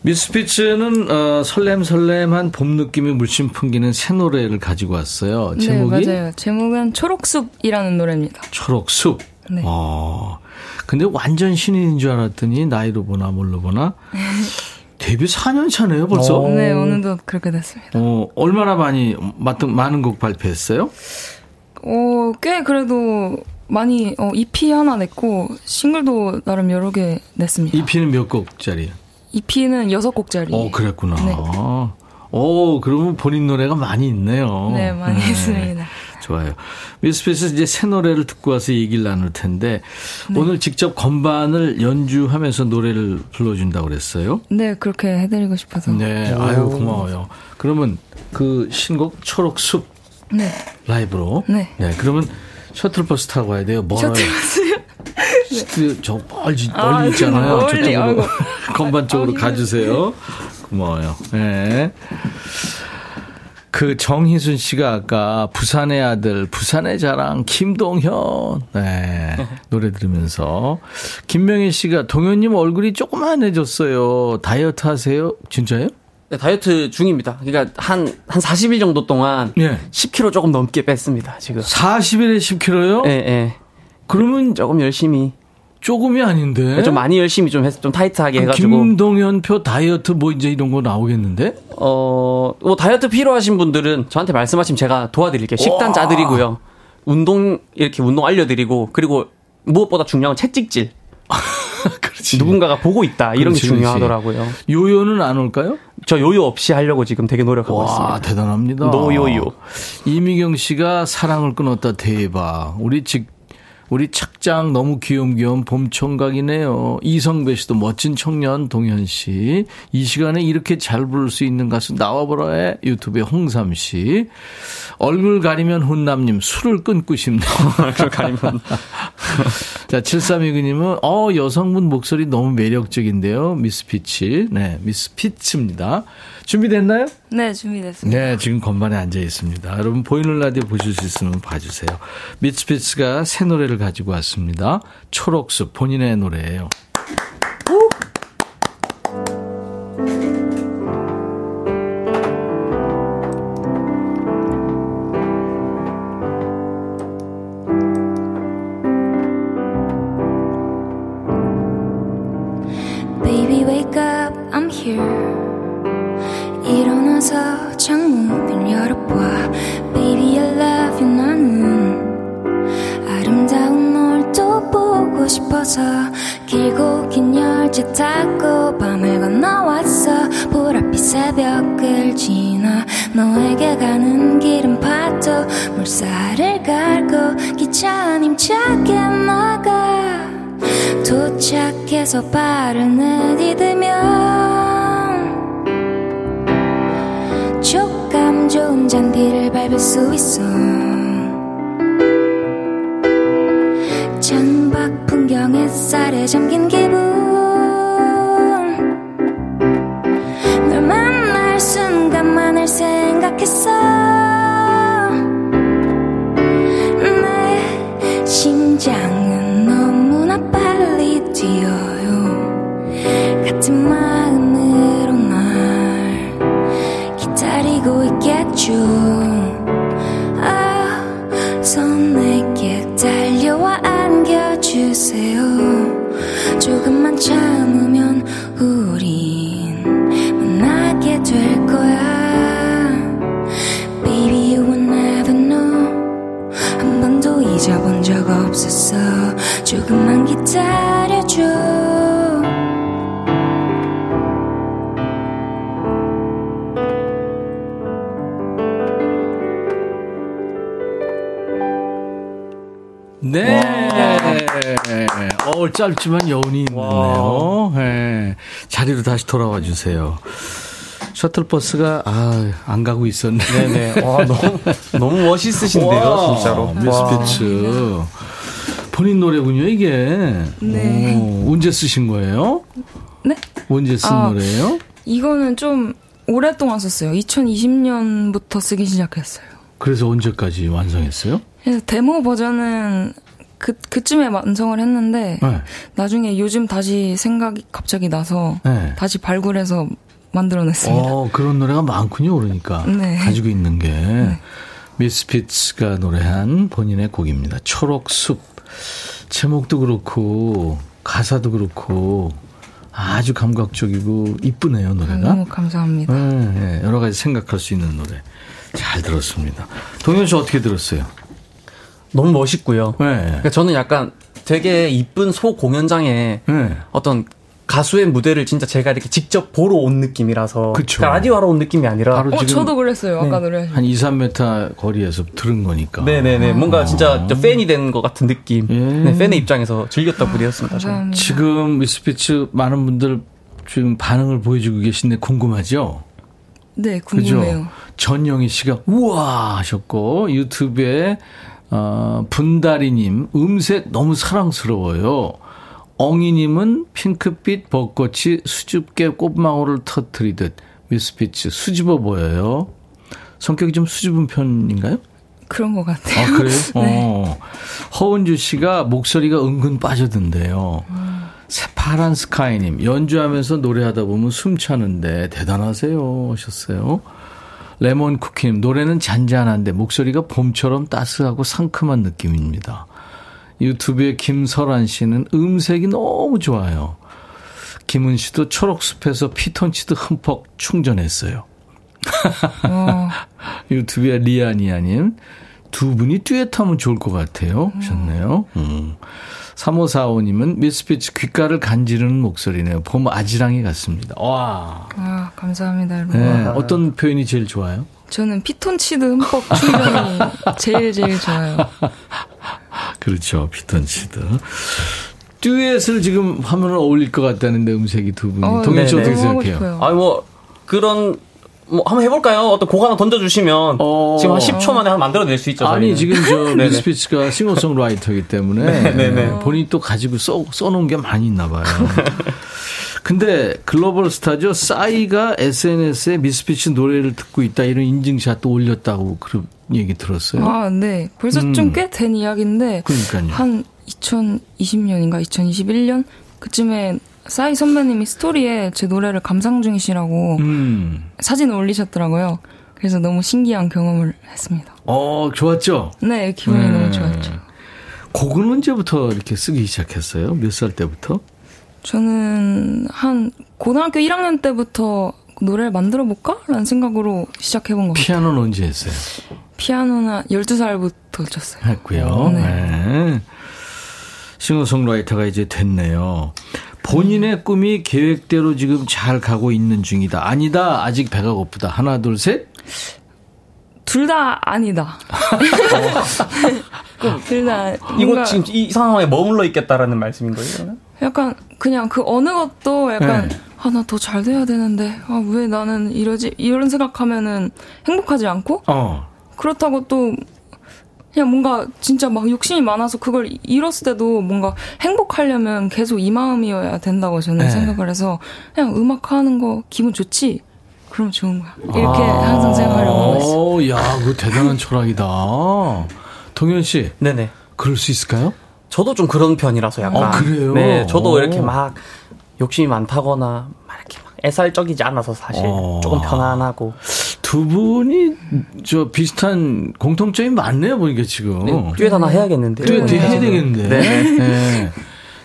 [SPEAKER 1] 미스피츠는 어, 설렘설렘한 봄 느낌이 물씬 풍기는 새 노래를 가지고 왔어요.
[SPEAKER 6] 네,
[SPEAKER 1] 제목이
[SPEAKER 6] 맞아요. 제목은 초록숲이라는 노래입니다.
[SPEAKER 1] 초록숲.
[SPEAKER 6] 네.
[SPEAKER 1] 어, 근데 완전 신인인 줄 알았더니 나이로 보나 뭘로 보나 [LAUGHS] 데뷔 4년 차네요 벌써.
[SPEAKER 3] 어.
[SPEAKER 6] 네, 어느덧 그렇게 됐습니다.
[SPEAKER 1] 어, 얼마나 많이 많은 많은 곡 발표했어요?
[SPEAKER 6] 어, 꽤 그래도 많이 어, EP 하나 냈고 싱글도 나름 여러 개 냈습니다.
[SPEAKER 1] EP는 몇 곡짜리요?
[SPEAKER 6] EP는 여섯 곡짜리.
[SPEAKER 1] 어, 그랬구나.
[SPEAKER 6] 네.
[SPEAKER 1] 오, 그러면 본인 노래가 많이 있네요.
[SPEAKER 6] 네, 많이 했습니다.
[SPEAKER 1] 좋아요. 미스피스 이제 새 노래를 듣고 와서 얘기를 나눌 텐데
[SPEAKER 6] 네.
[SPEAKER 1] 오늘 직접 건반을 연주하면서 노래를 불러준다고 그랬어요.
[SPEAKER 6] 네, 그렇게 해드리고 싶어서.
[SPEAKER 1] 네, 아유 고마워요. 그러면 그 신곡 초록숲
[SPEAKER 6] 네.
[SPEAKER 1] 라이브로.
[SPEAKER 6] 네.
[SPEAKER 1] 그러면 셔틀버스 타고 가야 돼요. 멀어요. 스튜디오 저 멀리,
[SPEAKER 6] 아,
[SPEAKER 1] 멀리 있잖아요.
[SPEAKER 6] 멀리,
[SPEAKER 1] 저쪽으로
[SPEAKER 6] 아이고. [LAUGHS]
[SPEAKER 1] 건반 쪽으로
[SPEAKER 6] 아.
[SPEAKER 1] 가주세요. 고마워요. 네. 그 정희순 씨가 아까 부산의 아들, 부산의 자랑, 김동현. 네. [LAUGHS] 노래 들으면서. 김명희 씨가 동현님 얼굴이 조그만해졌어요. 다이어트 하세요? 진짜요?
[SPEAKER 3] 네, 다이어트 중입니다. 그러니까 한, 한 40일 정도 동안
[SPEAKER 1] 예.
[SPEAKER 3] 10kg 조금 넘게 뺐습니다, 지금.
[SPEAKER 1] 40일에 10kg요?
[SPEAKER 3] 예, 예.
[SPEAKER 1] 그러면
[SPEAKER 3] 조금 열심히.
[SPEAKER 1] 조금이 아닌데.
[SPEAKER 3] 좀 많이 열심히 좀 해서 좀 타이트하게 해가지고.
[SPEAKER 1] 김동현표 다이어트 뭐 이제 이런 거 나오겠는데?
[SPEAKER 3] 어, 뭐 다이어트 필요하신 분들은 저한테 말씀하시면 제가 도와드릴게요. 식단
[SPEAKER 1] 와.
[SPEAKER 3] 짜드리고요. 운동, 이렇게 운동 알려드리고, 그리고 무엇보다 중요한 건 채찍질. [LAUGHS]
[SPEAKER 1] 그렇지.
[SPEAKER 3] 누군가가 보고 있다. 이런
[SPEAKER 1] 그렇지,
[SPEAKER 3] 게 중요하더라고요.
[SPEAKER 1] 요요는 안 올까요?
[SPEAKER 3] 저 요요 없이 하려고 지금 되게 노력하고
[SPEAKER 1] 와,
[SPEAKER 3] 있습니다.
[SPEAKER 1] 대단합니다.
[SPEAKER 3] 노요요.
[SPEAKER 1] 이미경 씨가 사랑을 끊었다 대박. 우리 직 우리 착장 너무 귀염귀염 봄총각이네요. 이성배 씨도 멋진 청년 동현 씨. 이 시간에 이렇게 잘 부를 수 있는 가수 나와보라의 유튜브에 홍삼 씨. 얼굴 가리면 훈남님 술을 끊고 싶네요. [LAUGHS]
[SPEAKER 3] 얼굴 가리면. [LAUGHS]
[SPEAKER 1] 자, 7329님은, 어, 여성분 목소리 너무 매력적인데요. 미스 피치. 네, 미스 피츠입니다. 준비됐나요?
[SPEAKER 6] 네, 준비됐습니다.
[SPEAKER 1] 네, 지금 건반에 앉아 있습니다. 여러분 보이는 라디오 보실 수 있으면 봐주세요. 미스피츠가 새 노래를 가지고 왔습니다. 초록숲 본인의 노래예요.
[SPEAKER 7] Baby wake up I'm here 일어나서 창문을 열어봐. Baby I love you 나는 아름다운 널 또 보고 싶어서 길고 긴 열차 타고 밤을 건너왔어. 보랏빛 새벽을 지나 너에게 가는 길은 파도 물살을 갈고 기차 안 힘차게 나가. 도착해서 발을 내디디면 좋은 잔디를 밟을 수 있어. 창밖 풍경 햇살에 잠긴 기분 있겠죠 어서 내게 달려와 안겨주세요. 조금만 수
[SPEAKER 1] 짧지만 여운이 있네요. 네. 자리로 다시 돌아와 주세요. 셔틀버스가, 아, 안 가고 있었네.
[SPEAKER 3] 네네. 와, 너무, 너무 멋있으신데요,
[SPEAKER 1] 와,
[SPEAKER 3] 진짜로.
[SPEAKER 1] 미스피츠. 본인 노래군요, 이게.
[SPEAKER 6] 네.
[SPEAKER 1] 오, 언제 쓰신 거예요?
[SPEAKER 6] 네?
[SPEAKER 1] 언제 쓴
[SPEAKER 6] 아.
[SPEAKER 1] 노래예요?
[SPEAKER 6] 이거는 좀 오랫동안 썼어요. 2020년부터 쓰기 시작했어요.
[SPEAKER 1] 그래서 언제까지 완성했어요?
[SPEAKER 6] 그래서 데모 버전은 그, 그쯤에 완성을 했는데,
[SPEAKER 1] 네.
[SPEAKER 6] 나중에 요즘 다시 생각이 갑자기 나서,
[SPEAKER 1] 네.
[SPEAKER 6] 다시 발굴해서 만들어냈습니다.
[SPEAKER 1] 어, 그런 노래가 많군요, 그러니까.
[SPEAKER 6] 네.
[SPEAKER 1] 가지고 있는 게. 미스피츠가 노래한 본인의 곡입니다. 초록숲. 제목도 그렇고, 가사도 그렇고, 아주 감각적이고, 이쁘네요, 노래가.
[SPEAKER 6] 너무 감사합니다.
[SPEAKER 1] 네, 네, 여러 가지 생각할 수 있는 노래. 잘 들었습니다. 동현 씨 어떻게 들었어요?
[SPEAKER 3] 너무 멋있고요.
[SPEAKER 1] 네.
[SPEAKER 3] 그러니까 저는 약간 되게 이쁜 소 공연장에
[SPEAKER 1] 네.
[SPEAKER 3] 어떤 가수의 무대를 진짜 제가 이렇게 직접 보러 온 느낌이라서
[SPEAKER 1] 그쵸.
[SPEAKER 3] 그러니까 라디오 하러 온 느낌이 아니라
[SPEAKER 1] 바로
[SPEAKER 6] 어, 저도 그랬어요. 아까 노래.
[SPEAKER 1] 한 2, 3m 거리에서 들은 거니까.
[SPEAKER 3] 네네네 뭔가 진짜 저 팬이 된 것 같은 느낌
[SPEAKER 1] 예.
[SPEAKER 3] 네, 팬의 입장에서 즐겼던 무대였습니다 저는.
[SPEAKER 1] 지금 미스피츠 많은 분들 지금 반응을 보여주고 계신데 궁금하죠?
[SPEAKER 6] 네,
[SPEAKER 1] 그죠?
[SPEAKER 6] 궁금해요.
[SPEAKER 1] 전영희 씨가 우와 하셨고 유튜브에 어, 분다리님 음색 너무 사랑스러워요. 엉이님은 핑크빛 벚꽃이 수줍게 꽃망울을 터트리듯 미스피츠 수줍어 보여요. 성격이 좀 수줍은 편인가요?
[SPEAKER 6] 그런 것 같아요.
[SPEAKER 1] 아, 그래요? [LAUGHS]
[SPEAKER 6] 네.
[SPEAKER 1] 어. 허은주 씨가 목소리가 은근 빠져든대요. 새파란 스카이님, 연주하면서 노래하다 보면 숨 차는데 대단하세요. 하셨어요. 레몬 쿠키님, 노래는 잔잔한데 목소리가 봄처럼 따스하고 상큼한 느낌입니다. 유튜브에 김설아 씨는 음색이 너무 좋아요. 김은 씨도 초록숲에서 피톤치드 흠뻑 충전했어요. [LAUGHS]
[SPEAKER 6] 어,
[SPEAKER 1] 유튜브에 리아니아님 두 분이 듀엣하면 좋을 것 같아요 하셨네요. 음. 3545님은 미스피치 귓가를 간지르는 목소리네요. 봄 아지랑이 같습니다. 와.
[SPEAKER 6] 아, 감사합니다, 여러분.
[SPEAKER 1] 네, 어떤 표현이 제일 좋아요?
[SPEAKER 6] 저는 피톤치드 흠뻑 충전이 [LAUGHS] 제일 제일 좋아요.
[SPEAKER 1] 그렇죠. 피톤치드. 듀엣을 지금 하면 어울릴 것 같다는데 음색이 두 분이.
[SPEAKER 6] 어,
[SPEAKER 1] 동현 씨
[SPEAKER 3] 네,
[SPEAKER 1] 어떻게
[SPEAKER 3] 네.
[SPEAKER 6] 하고
[SPEAKER 1] 생각해요?
[SPEAKER 3] 아니 뭐 그런 뭐 한번 해볼까요? 어떤 곡 하나 던져주시면
[SPEAKER 1] 어.
[SPEAKER 3] 지금 한 10초 만에 한 만들어낼 수 있죠.
[SPEAKER 1] 아니
[SPEAKER 3] 저희는.
[SPEAKER 1] 지금 저. [LAUGHS] 미스피츠가 싱어송라이터이기 때문에 [LAUGHS]
[SPEAKER 3] 네네네.
[SPEAKER 1] 본인이 또 가지고 써, 써놓은 게 많이 있나 봐요. [LAUGHS] 근데 글로벌 스타죠. 싸이가 SNS에 미스피치 노래를 듣고 있다 이런 인증샷도 올렸다고 그런 얘기 들었어요.
[SPEAKER 6] 아, 네. 벌써
[SPEAKER 1] 음.
[SPEAKER 6] 좀꽤 된 이야기인데
[SPEAKER 1] 그러니까요.
[SPEAKER 6] 한 2020년인가 2021년 그쯤에 싸이 선배님이 스토리에 제 노래를 감상 중이시라고
[SPEAKER 1] 음.
[SPEAKER 6] 사진을 올리셨더라고요. 그래서 너무 신기한 경험을 했습니다.
[SPEAKER 1] 어, 좋았죠?
[SPEAKER 6] 네, 기분이
[SPEAKER 1] 네.
[SPEAKER 6] 너무 좋았죠.
[SPEAKER 1] 곡은 언제부터 이렇게 쓰기 시작했어요? 몇 살 때부터?
[SPEAKER 6] 저는 한 고등학교 1학년 때부터 노래를 만들어 볼까? 라는 생각으로 시작해 본 것 같아요.
[SPEAKER 1] 피아노는 언제 했어요?
[SPEAKER 6] 피아노는 12살부터 쳤어요.
[SPEAKER 1] 했고요.
[SPEAKER 6] 네.
[SPEAKER 1] 네. 싱어송라이터가 이제 됐네요. 본인의 꿈이 계획대로 지금 잘 가고 있는 중이다. 아니다. 아직 배가 고프다. 하나, 둘, 셋.
[SPEAKER 6] 둘 다 아니다. [LAUGHS] 둘 다.
[SPEAKER 3] 이거 지금 이 상황에 머물러 있겠다라는 말씀인 거예요?
[SPEAKER 6] 약간 그냥 그 어느 것도 약간
[SPEAKER 1] 네.
[SPEAKER 6] 아나 더 잘 돼야 되는데 아 왜 나는 이러지 이런 생각하면은 행복하지 않고
[SPEAKER 1] 어.
[SPEAKER 6] 그렇다고 또 그냥 뭔가 진짜 막 욕심이 많아서 그걸 잃었을 때도 뭔가 행복하려면 계속 이 마음이어야 된다고 저는
[SPEAKER 1] 네.
[SPEAKER 6] 생각을 해서 그냥 음악 하는 거 기분 좋지 그럼 좋은 거야 이렇게
[SPEAKER 1] 아.
[SPEAKER 6] 항상 생각하려고 하고 있어요.
[SPEAKER 1] 오, 야, 그 대단한 철학이다. 동현 씨,
[SPEAKER 3] 네네.
[SPEAKER 1] 그럴 수 있을까요?
[SPEAKER 3] 저도 좀 그런 편이라서 약간.
[SPEAKER 1] 아, 그래요?
[SPEAKER 3] 네, 저도
[SPEAKER 1] 오.
[SPEAKER 3] 이렇게 막 욕심이 많다거나 막 이렇게 막 애살적이지 않아서 사실
[SPEAKER 1] 어.
[SPEAKER 3] 조금 편안하고.
[SPEAKER 1] 두 분이 저 비슷한 공통점이 많네요, 보니까 지금.
[SPEAKER 3] 네, 듀엣 하나 해야겠는데.
[SPEAKER 1] 듀엣 해야 되겠는데.
[SPEAKER 3] 네.
[SPEAKER 1] 네.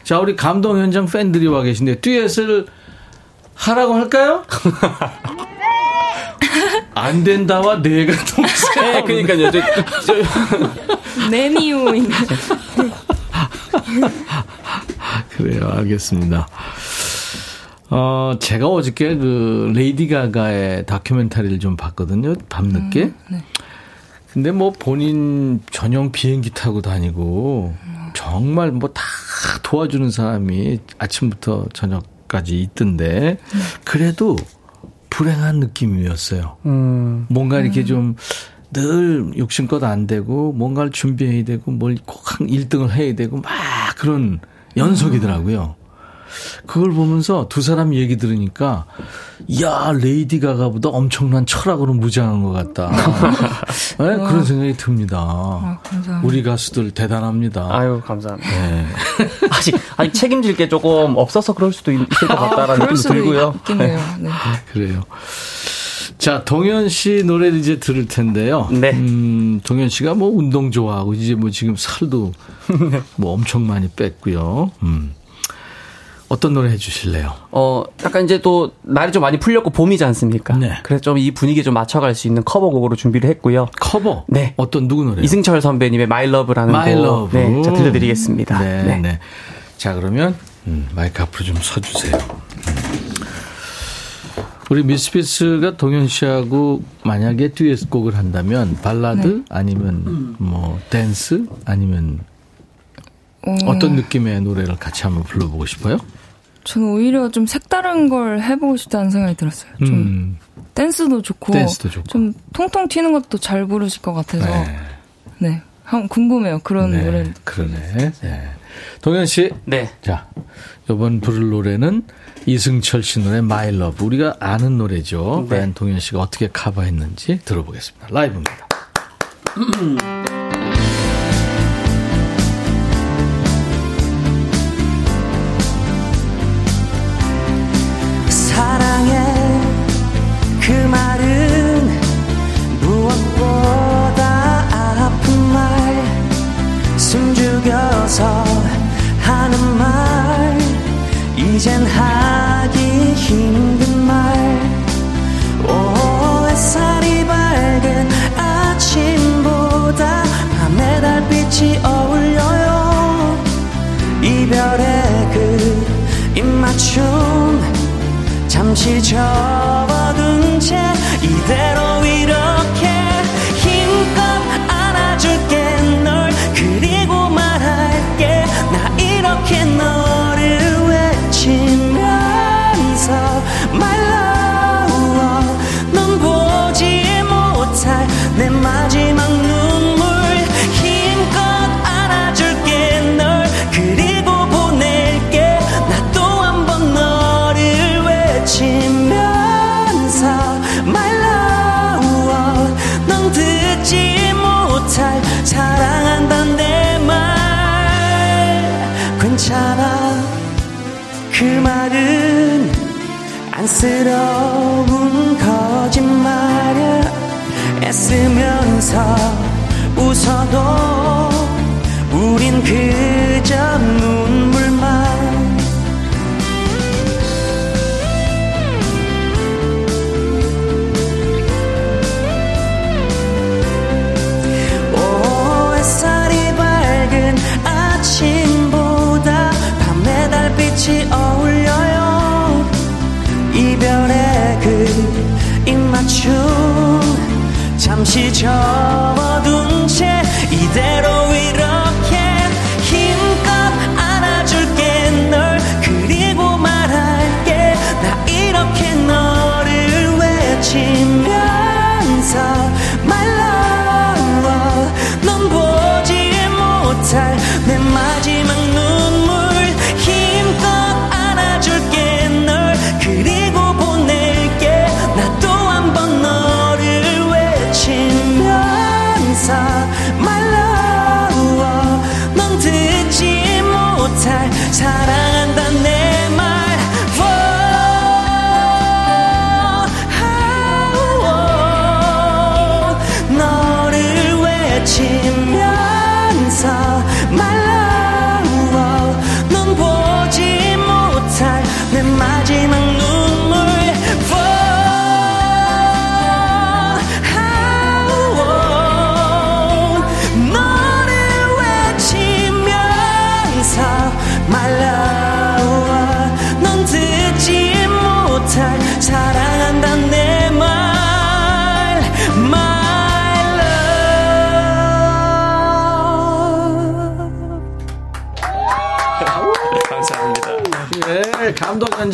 [SPEAKER 1] 자, 우리 감동 현장 팬들이 와 계신데 듀엣을 하라고 할까요? [LAUGHS] 안 된다와 내가 동생.
[SPEAKER 3] 네, 그러니까요. 저, 저,
[SPEAKER 6] 내니우인. [LAUGHS]
[SPEAKER 1] 그래요, 알겠습니다. 어, 제가 어저께 그 레이디 가가의 다큐멘터리를 좀 봤거든요. 밤늦게.
[SPEAKER 6] 음, 네.
[SPEAKER 1] 근데 뭐 본인 전용 비행기 타고 다니고 정말 뭐 다 도와주는 사람이 아침부터 저녁까지 있던데 그래도 불행한 느낌이었어요.
[SPEAKER 3] 음.
[SPEAKER 1] 뭔가 이렇게 좀 늘 욕심껏 안 되고 뭔가를 준비해야 되고 뭘꼭 1등을 해야 되고 막 그런 연속이더라고요. 그걸 보면서 두 사람 얘기 들으니까 야 레이디 가가보다 엄청난 철학으로 무장한 것 같다. [LAUGHS] 네, 그런 생각이 듭니다.
[SPEAKER 6] 아.
[SPEAKER 1] 우리 가수들 대단합니다.
[SPEAKER 3] 아유, 감사합니다.
[SPEAKER 1] 네. [LAUGHS]
[SPEAKER 3] 아직, 아직 책임질 게 조금 없어서 그럴 수도 있, 을것 같다라는
[SPEAKER 6] 그럴
[SPEAKER 3] 느낌이 들고요.
[SPEAKER 6] 네. [LAUGHS]
[SPEAKER 1] 그래요. 자, 동현 씨 노래를 이제 들을 텐데요.
[SPEAKER 3] 네.
[SPEAKER 1] 음, 동현 씨가 뭐 운동 좋아하고 이제 뭐 지금 살도 뭐 엄청 많이 뺐고요. 음. 어떤 노래 해주실래요?
[SPEAKER 3] 어, 약간 이제 또 날이 좀 많이 풀렸고 봄이지 않습니까?
[SPEAKER 1] 네.
[SPEAKER 3] 그래서 좀 이 분위기에 좀 맞춰갈 수 있는 커버곡으로 준비를 했고요.
[SPEAKER 1] 커버?
[SPEAKER 3] 네.
[SPEAKER 1] 어떤 누구 노래요?
[SPEAKER 3] 이승철 선배님의 My Love라는
[SPEAKER 1] My
[SPEAKER 3] 곡.
[SPEAKER 1] Love.
[SPEAKER 3] 네, 자, 들려드리겠습니다.
[SPEAKER 1] 네,
[SPEAKER 3] 네.
[SPEAKER 1] 네. 자, 그러면 음, 마이크 앞으로 좀 서주세요. 우리 미스피스가 동현 씨하고 만약에 듀엣곡을 한다면 발라드
[SPEAKER 6] 네.
[SPEAKER 1] 아니면 뭐 댄스 아니면
[SPEAKER 6] 어,
[SPEAKER 1] 어떤 느낌의 노래를 같이 한번 불러보고 싶어요?
[SPEAKER 6] 저는 오히려 좀 색다른 걸 해보고 싶다는 생각이 들었어요. 좀
[SPEAKER 1] 음,
[SPEAKER 6] 댄스도 좋고,
[SPEAKER 1] 댄스도 좋고.
[SPEAKER 6] 좀 통통 튀는 것도 잘 부르실 것 같아서
[SPEAKER 1] 네.
[SPEAKER 6] 네, 한 궁금해요. 그런
[SPEAKER 1] 네,
[SPEAKER 6] 노래.
[SPEAKER 1] 그러네. 네. 동현 씨,
[SPEAKER 3] 네.
[SPEAKER 1] 자, 이번 부를 노래는 이승철 씨 노래 My Love. 우리가 아는 노래죠.
[SPEAKER 3] 네.
[SPEAKER 1] 과연 동현 씨가 어떻게 커버했는지 들어보겠습니다. 라이브입니다. [CLEARS THROAT]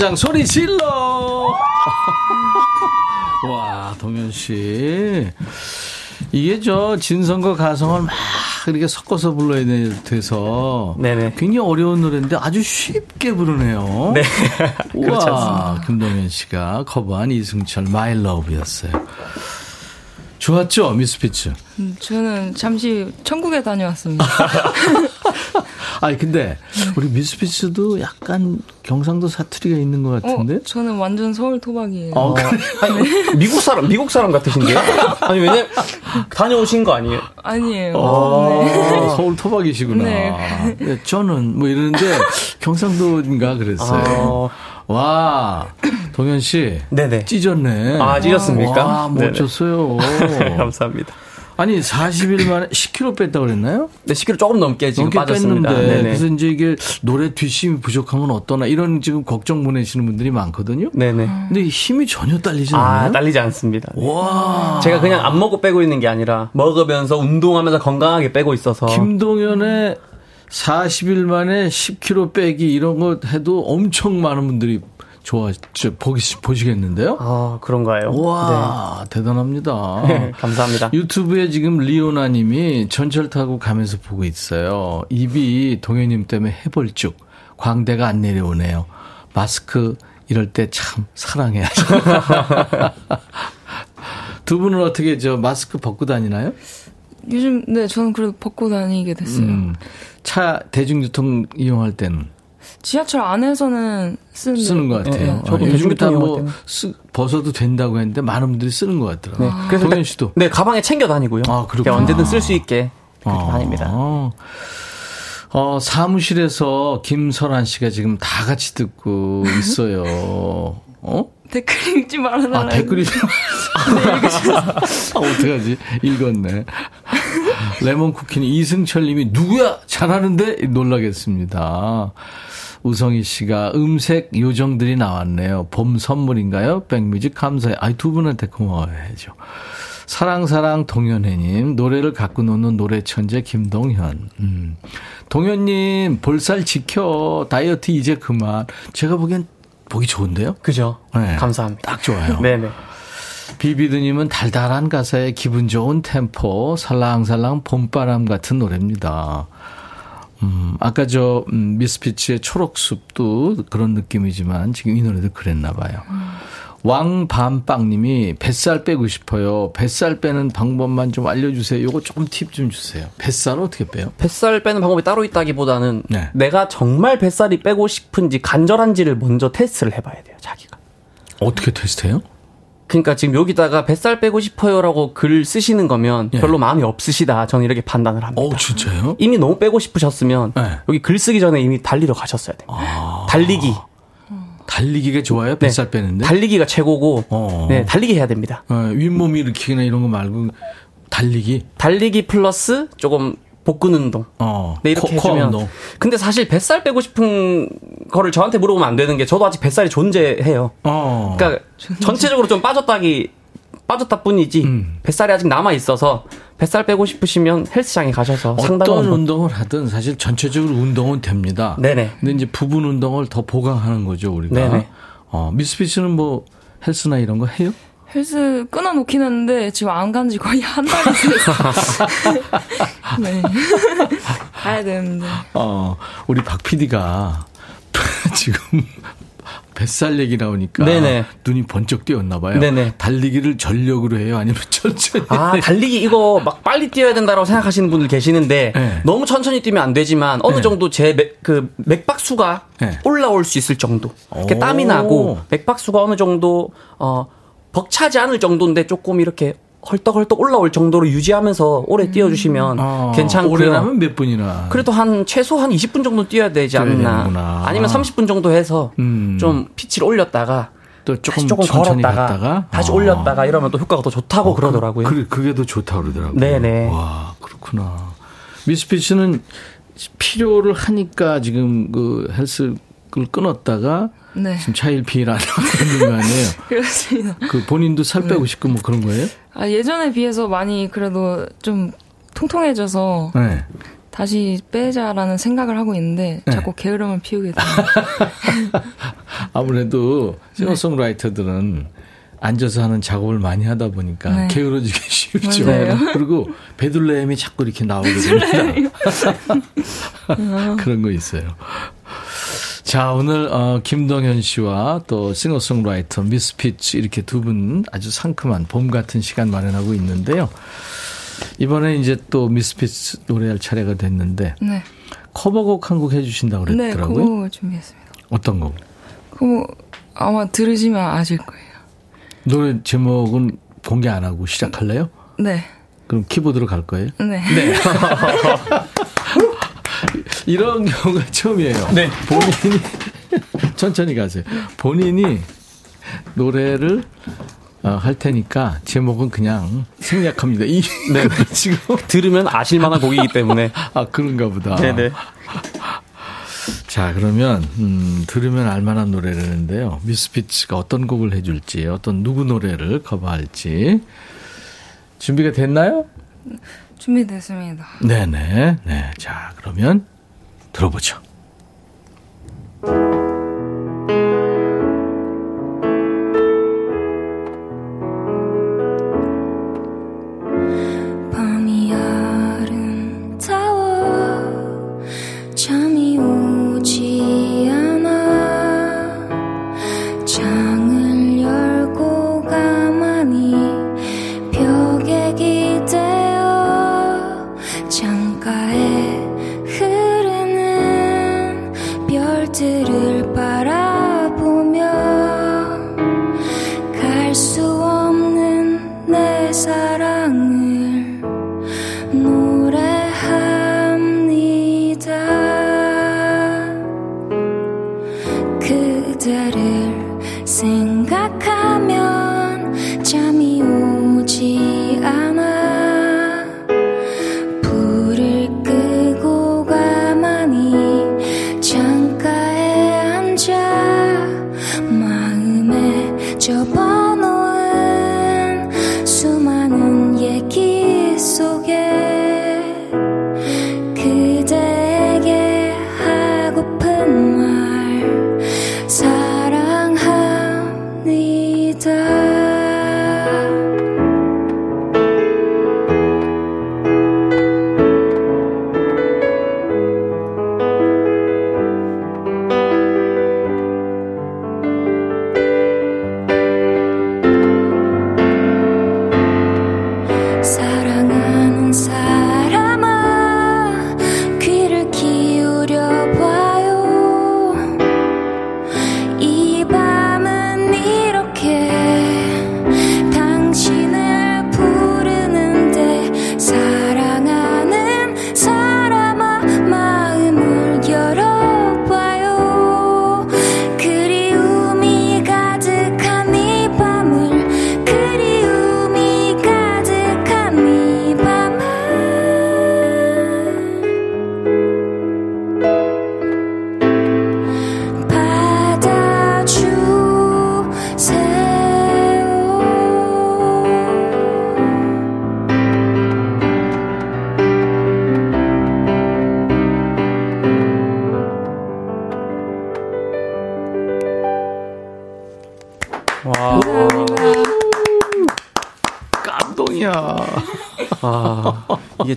[SPEAKER 1] 간장 소리 질러! [LAUGHS] 와, 동현 씨. 이게 저 진성과 가성을 막 이렇게 섞어서 불러야 돼서
[SPEAKER 3] 네네.
[SPEAKER 1] 굉장히 어려운 노래인데 아주 쉽게 부르네요.
[SPEAKER 3] 네. [LAUGHS]
[SPEAKER 1] 우와,
[SPEAKER 3] 않습니다.
[SPEAKER 1] 김동현 씨가 커버한 이승철 My Love였어요. 좋았죠, 미스피츠.
[SPEAKER 6] 음, 저는 잠시 천국에 다녀왔습니다. [LAUGHS]
[SPEAKER 1] 아니 근데 우리 미스피츠도 약간 경상도 사투리가 있는 것 같은데.
[SPEAKER 6] 어, 저는 완전 서울 토박이에요.
[SPEAKER 1] 어, 그래.
[SPEAKER 3] 아니, 미국 사람, 미국 사람 같으신데요? 아니, 왜냐면, 다녀오신 거 아니에요?
[SPEAKER 6] 아니에요.
[SPEAKER 1] 어,
[SPEAKER 6] 네.
[SPEAKER 1] 서울 토박이시구나.
[SPEAKER 6] 네.
[SPEAKER 1] 네, 저는 뭐 이러는데 경상도인가 그랬어요. 와, 동현 씨.
[SPEAKER 3] 네네.
[SPEAKER 1] 찢었네.
[SPEAKER 3] 아, 찢었습니까?
[SPEAKER 1] 와. 멋졌어요. [LAUGHS]
[SPEAKER 3] 감사합니다.
[SPEAKER 1] 아니, 40일 만에 10kg 뺐다고 그랬나요?
[SPEAKER 3] 네, 10kg 조금 넘게 지금
[SPEAKER 1] 넘게
[SPEAKER 3] 빠졌습니다.
[SPEAKER 1] 뺐는데
[SPEAKER 3] 네네.
[SPEAKER 1] 그래서 이제 이게 노래 뒷심이 부족하면 어떠나 이런 지금 걱정 보내시는 분들이 많거든요.
[SPEAKER 3] 네네.
[SPEAKER 1] 근데 힘이 전혀 딸리지
[SPEAKER 3] 아,
[SPEAKER 1] 않나요?
[SPEAKER 3] 딸리지 않습니다. 네.
[SPEAKER 1] 와.
[SPEAKER 3] 제가 그냥 안 먹고 빼고 있는 게 아니라 먹으면서 운동하면서 건강하게 빼고 있어서
[SPEAKER 1] 김동현의 40일 만에 10kg 빼기 이런 거 해도 엄청 많은 분들이 좋아, 저, 보기, 보시겠는데요?
[SPEAKER 3] 아, 그런가요?
[SPEAKER 1] 와, 대단합니다. [LAUGHS]
[SPEAKER 3] 네, 감사합니다.
[SPEAKER 1] 유튜브에 지금 리오나 님이 전철 타고 가면서 보고 있어요. 입이 동현님 때문에 해벌쭉. 광대가 안 내려오네요. 마스크 이럴 때 참 사랑해야죠. [LAUGHS] 두 분은 어떻게 저 마스크 벗고 다니나요?
[SPEAKER 6] 요즘 네 저는 그래도 벗고 다니게 됐어요.
[SPEAKER 1] 음, 차 대중교통 이용할 때는
[SPEAKER 6] 지하철 안에서는 쓰는
[SPEAKER 1] 쓰는 것 같아요.
[SPEAKER 3] 네, 저도
[SPEAKER 1] 어, 요즘
[SPEAKER 3] 대중교통 이용할
[SPEAKER 1] 다뭐. 벗어도 된다고 했는데 많은 분들이 쓰는 것 같더라고요.
[SPEAKER 3] 네, 그래서
[SPEAKER 1] 동현
[SPEAKER 3] 일단-
[SPEAKER 1] 씨도
[SPEAKER 3] 네, 가방에 챙겨 다니고요.
[SPEAKER 1] 아, 그렇구나.
[SPEAKER 3] 그냥 언제든 쓸 수 있게 그렇게
[SPEAKER 1] 어.
[SPEAKER 3] 다닙니다.
[SPEAKER 1] 어, 사무실에서 김설아 씨가 지금 다 같이 듣고 [LAUGHS] 있어요. 어?
[SPEAKER 6] 댓글 읽지 말아달라.
[SPEAKER 1] 아, 댓글이. [LAUGHS] 아, 어떡하지? 읽었네. 레몬쿠키는 이승철 님이 누구야? 잘하는데? 놀라겠습니다. 우성희 씨가 음색 요정들이 나왔네요. 봄 선물인가요? 백뮤직 감사해. 아이, 두 분한테 고마워야죠. 사랑사랑 동현혜님, 노래를 갖고 노는 노래 천재 김동현. 음. 동현님, 볼살 지켜. 다이어트 이제 그만. 제가 보기엔 보기 좋은데요?
[SPEAKER 3] 그죠?
[SPEAKER 1] 네.
[SPEAKER 3] 감사합니다.
[SPEAKER 1] 딱 좋아요.
[SPEAKER 3] 네네.
[SPEAKER 1] 비비드님은 달달한 가사에 기분 좋은 템포, 살랑살랑 봄바람 같은 노래입니다. 음, 아까 저, 음, 미스피치의 초록숲도 그런 느낌이지만 지금 이 노래도 그랬나 봐요. 왕밤빵님이 뱃살 빼고 싶어요. 뱃살 빼는 방법만 좀 알려주세요. 요거 조금 팁 좀 주세요. 뱃살은 어떻게 빼요?
[SPEAKER 3] 뱃살 빼는 방법이 따로 있다기보다는
[SPEAKER 1] 네.
[SPEAKER 3] 내가 정말 뱃살이 빼고 싶은지 간절한지를 먼저 테스트를 해봐야 돼요, 자기가.
[SPEAKER 1] 어떻게 테스트해요?
[SPEAKER 3] 그러니까 지금 여기다가 뱃살 빼고 싶어요라고 글 쓰시는 거면
[SPEAKER 1] 예.
[SPEAKER 3] 별로 마음이 없으시다. 저는 이렇게 판단을 합니다.
[SPEAKER 1] 어, 진짜요?
[SPEAKER 3] 이미 너무 빼고 싶으셨으면
[SPEAKER 1] 네.
[SPEAKER 3] 여기 글 쓰기 전에 이미 달리러 가셨어야 돼요.
[SPEAKER 1] 아.
[SPEAKER 3] 달리기.
[SPEAKER 1] 달리기가 좋아요?
[SPEAKER 3] 네.
[SPEAKER 1] 뱃살 빼는데?
[SPEAKER 3] 달리기가 최고고
[SPEAKER 1] 어.
[SPEAKER 3] 네, 달리기 해야 됩니다.
[SPEAKER 1] 어, 윗몸 일으키기나 이런 거 말고 달리기?
[SPEAKER 3] 달리기 플러스 조금 복근 운동.
[SPEAKER 1] 어.
[SPEAKER 3] 네, 이렇게
[SPEAKER 1] 코-
[SPEAKER 3] 해주면.
[SPEAKER 1] 운동.
[SPEAKER 3] 근데 사실 뱃살 빼고 싶은 거를 저한테 물어보면 안 되는 게 저도 아직 뱃살이 존재해요.
[SPEAKER 1] 어.
[SPEAKER 3] 그러니까 전체적으로 좀 빠졌다기 빠졌다 뿐이지
[SPEAKER 1] 음.
[SPEAKER 3] 뱃살이 아직 남아 있어서 뱃살 빼고 싶으시면 헬스장에 가셔서
[SPEAKER 1] 어떤 운동을 하든 사실 전체적으로 운동은 됩니다.
[SPEAKER 3] 네네.
[SPEAKER 1] 근데 이제 부분 운동을 더 보강하는 거죠, 우리가.
[SPEAKER 3] 네네.
[SPEAKER 1] 어, 미스피치는 뭐 헬스나 이런 거 해요?
[SPEAKER 6] 헬스 끊어놓긴 했는데 지금 안 간 지 거의 한 달이 됐어요. [LAUGHS] 네. [LAUGHS] 가야 되는데.
[SPEAKER 1] 어, 우리 박 PD가 [LAUGHS] 지금 뱃살 얘기 나오니까
[SPEAKER 3] 네네.
[SPEAKER 1] 눈이 번쩍 뜨였나 봐요.
[SPEAKER 3] 네네.
[SPEAKER 1] 달리기를 전력으로 해요? 아니면 천천히?
[SPEAKER 3] 아? 달리기 이거 막 빨리 뛰어야 된다고 생각하시는 분들 계시는데
[SPEAKER 1] 네.
[SPEAKER 3] 너무 천천히 뛰면 안 되지만 어느
[SPEAKER 1] 네.
[SPEAKER 3] 정도 제 그 맥박수가
[SPEAKER 1] 네.
[SPEAKER 3] 올라올 수 있을 정도. 이렇게
[SPEAKER 1] 오.
[SPEAKER 3] 땀이 나고 맥박수가 어느 정도 어 벅차지 않을 정도인데 조금 이렇게 헐떡헐떡 올라올 정도로 유지하면서 오래 뛰어주시면
[SPEAKER 1] 어,
[SPEAKER 3] 괜찮고요.
[SPEAKER 1] 올해라면 몇 분이나?
[SPEAKER 3] 그래도 한 최소 한 20분 정도 뛰어야 되지 않나.
[SPEAKER 1] 되는구나.
[SPEAKER 3] 아니면 30분 정도 해서
[SPEAKER 1] 음.
[SPEAKER 3] 좀 피치를 올렸다가
[SPEAKER 1] 또 조금
[SPEAKER 3] 조금 걸었다가
[SPEAKER 1] 갔다가
[SPEAKER 3] 다시
[SPEAKER 1] 어.
[SPEAKER 3] 올렸다가 이러면 또 효과가 더 좋다고 그러더라고요.
[SPEAKER 1] 그래, 그게 더 좋다고 그러더라고요.
[SPEAKER 3] 네네.
[SPEAKER 1] 와, 그렇구나. 미스피치는 필요를 하니까 지금 그 헬스를 끊었다가
[SPEAKER 6] 네.
[SPEAKER 1] 지금 차일피일 안 하고 있는 거 아니에요?
[SPEAKER 6] 그렇습니다.
[SPEAKER 1] 그 본인도 살 빼고 싶고 뭐 그런 거예요?
[SPEAKER 6] 아, 예전에 비해서 많이 그래도 좀 통통해져서
[SPEAKER 1] 네.
[SPEAKER 6] 다시 빼자라는 생각을 하고 있는데
[SPEAKER 1] 네.
[SPEAKER 6] 자꾸 게으름을 피우게 돼요. [LAUGHS]
[SPEAKER 1] 아무래도 싱어송라이터들은 앉아서 하는 작업을 많이 하다 보니까
[SPEAKER 6] 네.
[SPEAKER 1] 게으러지기 [LAUGHS] 쉽죠.
[SPEAKER 6] 맞아요.
[SPEAKER 1] 그리고 베들레헴이 자꾸 이렇게 나오게 됩니다. [LAUGHS] 그런 거 있어요. 자, 오늘, 어, 김동현 씨와 또 싱어송라이터 미스피츠 이렇게 두 분 아주 상큼한 봄 같은 시간 마련하고 있는데요. 이번에 이제 또 미스피츠 노래할 차례가 됐는데
[SPEAKER 6] 네.
[SPEAKER 1] 커버곡 한 곡 해주신다고
[SPEAKER 6] 네,
[SPEAKER 1] 그랬더라고요.
[SPEAKER 6] 그거 준비했습니다.
[SPEAKER 1] 어떤 곡?
[SPEAKER 6] 그거 아마 들으시면 아실 거예요.
[SPEAKER 1] 노래 제목은 공개 안 하고 시작할래요?
[SPEAKER 6] 네.
[SPEAKER 1] 그럼 키보드로 갈 거예요?
[SPEAKER 6] 네. [LAUGHS]
[SPEAKER 1] 이런 [LAUGHS] 경우가 처음이에요.
[SPEAKER 3] 네.
[SPEAKER 1] 본인이 [LAUGHS] 천천히 가세요. 본인이 노래를 어, 할 테니까 제목은 그냥 생략합니다. 이
[SPEAKER 3] 네. [LAUGHS]
[SPEAKER 1] 지금
[SPEAKER 3] 들으면 아실 만한 곡이기 때문에.
[SPEAKER 1] 아 그런가 보다.
[SPEAKER 3] 네네.
[SPEAKER 1] 자 그러면 음, 들으면 알만한 노래라는데요. 미스피츠가 어떤 곡을 해줄지, 어떤 누구 노래를 커버할지 준비가 됐나요?
[SPEAKER 6] 준비됐습니다.
[SPEAKER 1] 네네. 네. 자 그러면 들어보죠.
[SPEAKER 7] 마음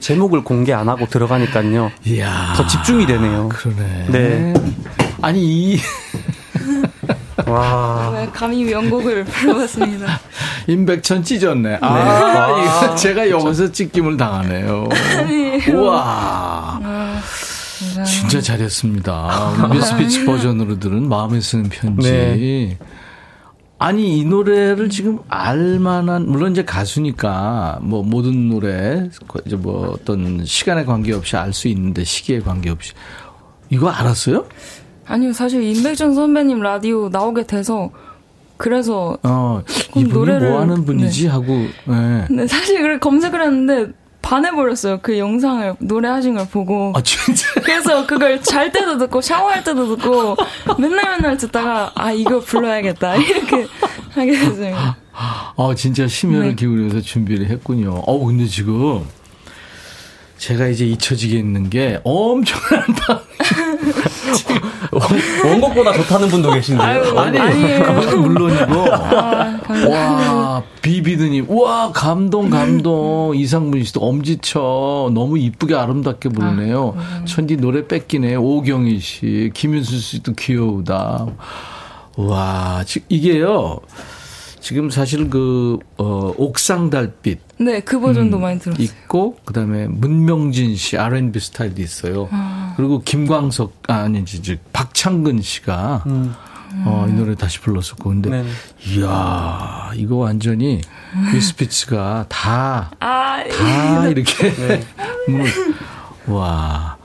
[SPEAKER 3] 제목을 공개 안 하고 들어가니까요.
[SPEAKER 1] 이야.
[SPEAKER 3] 더 집중이 되네요.
[SPEAKER 1] 그러네.
[SPEAKER 3] 네.
[SPEAKER 1] 아니 이
[SPEAKER 3] 와.
[SPEAKER 6] 네, 감히 명곡을 불러봤습니다. [LAUGHS]
[SPEAKER 1] 임백천 찢었네. 아,
[SPEAKER 3] 와.
[SPEAKER 1] 이거 제가 여기서 찢김을 당하네요. 우와. 진짜 잘했습니다. 미스피치 버전으로 들은 마음에 쓰는 편지.
[SPEAKER 3] 네.
[SPEAKER 1] 아니, 이 노래를 지금 알만한, 물론 이제 가수니까, 뭐, 모든 노래, 이제 뭐, 어떤 시간에 관계없이 알 수 있는데, 시기에 관계없이. 이거 알았어요?
[SPEAKER 6] 아니요, 사실 임백천 선배님 라디오 나오게 돼서 그래서
[SPEAKER 1] 어, 이분이
[SPEAKER 6] 노래를-
[SPEAKER 1] 뭐 하는 분이지? 하고, 예.
[SPEAKER 6] 네, 사실 그래 검색을 했는데 반해버렸어요. 그 영상을 노래하신 걸 보고.
[SPEAKER 1] 아, 진짜? [LAUGHS]
[SPEAKER 6] 그래서 그걸 잘 때도 듣고 샤워할 때도 듣고 맨날 맨날 듣다가 아 이거 불러야겠다 [LAUGHS] 이렇게 하게 됐어요.
[SPEAKER 1] 어, 진짜 심혈을
[SPEAKER 6] 네.
[SPEAKER 1] 기울여서 준비를 했군요. 어, 근데 지금 제가 이제 잊혀지겠는 게 엄청난 방. [LAUGHS]
[SPEAKER 3] 원곡보다 좋다는 분도 계신데요.
[SPEAKER 1] 아니, 그건 물론이고. 와, 비비드님. 와, 감동, 감동. 이상문 씨도 엄지쳐. 너무 이쁘게 아름답게 부르네요. 천디 노래 뺏기네. 오경희 씨. 김윤수 씨도 귀여우다. 와, 지- 이게요. 지금 사실 그, 어, 옥상 달빛.
[SPEAKER 6] 네, 그 버전도 많이 들었어요.
[SPEAKER 1] 있고 그다음에 문명진 씨 R&B 스타일도 있어요.
[SPEAKER 6] 아.
[SPEAKER 1] 그리고 김광석 아, 아니지 즉 박창근 씨가 어, 이 노래 다시 불렀었고 근데
[SPEAKER 3] 네네.
[SPEAKER 1] 이야 이거 완전히 미스피츠가 다
[SPEAKER 6] 아,
[SPEAKER 1] 다 이렇게
[SPEAKER 3] 네. [LAUGHS]
[SPEAKER 1] 음, 와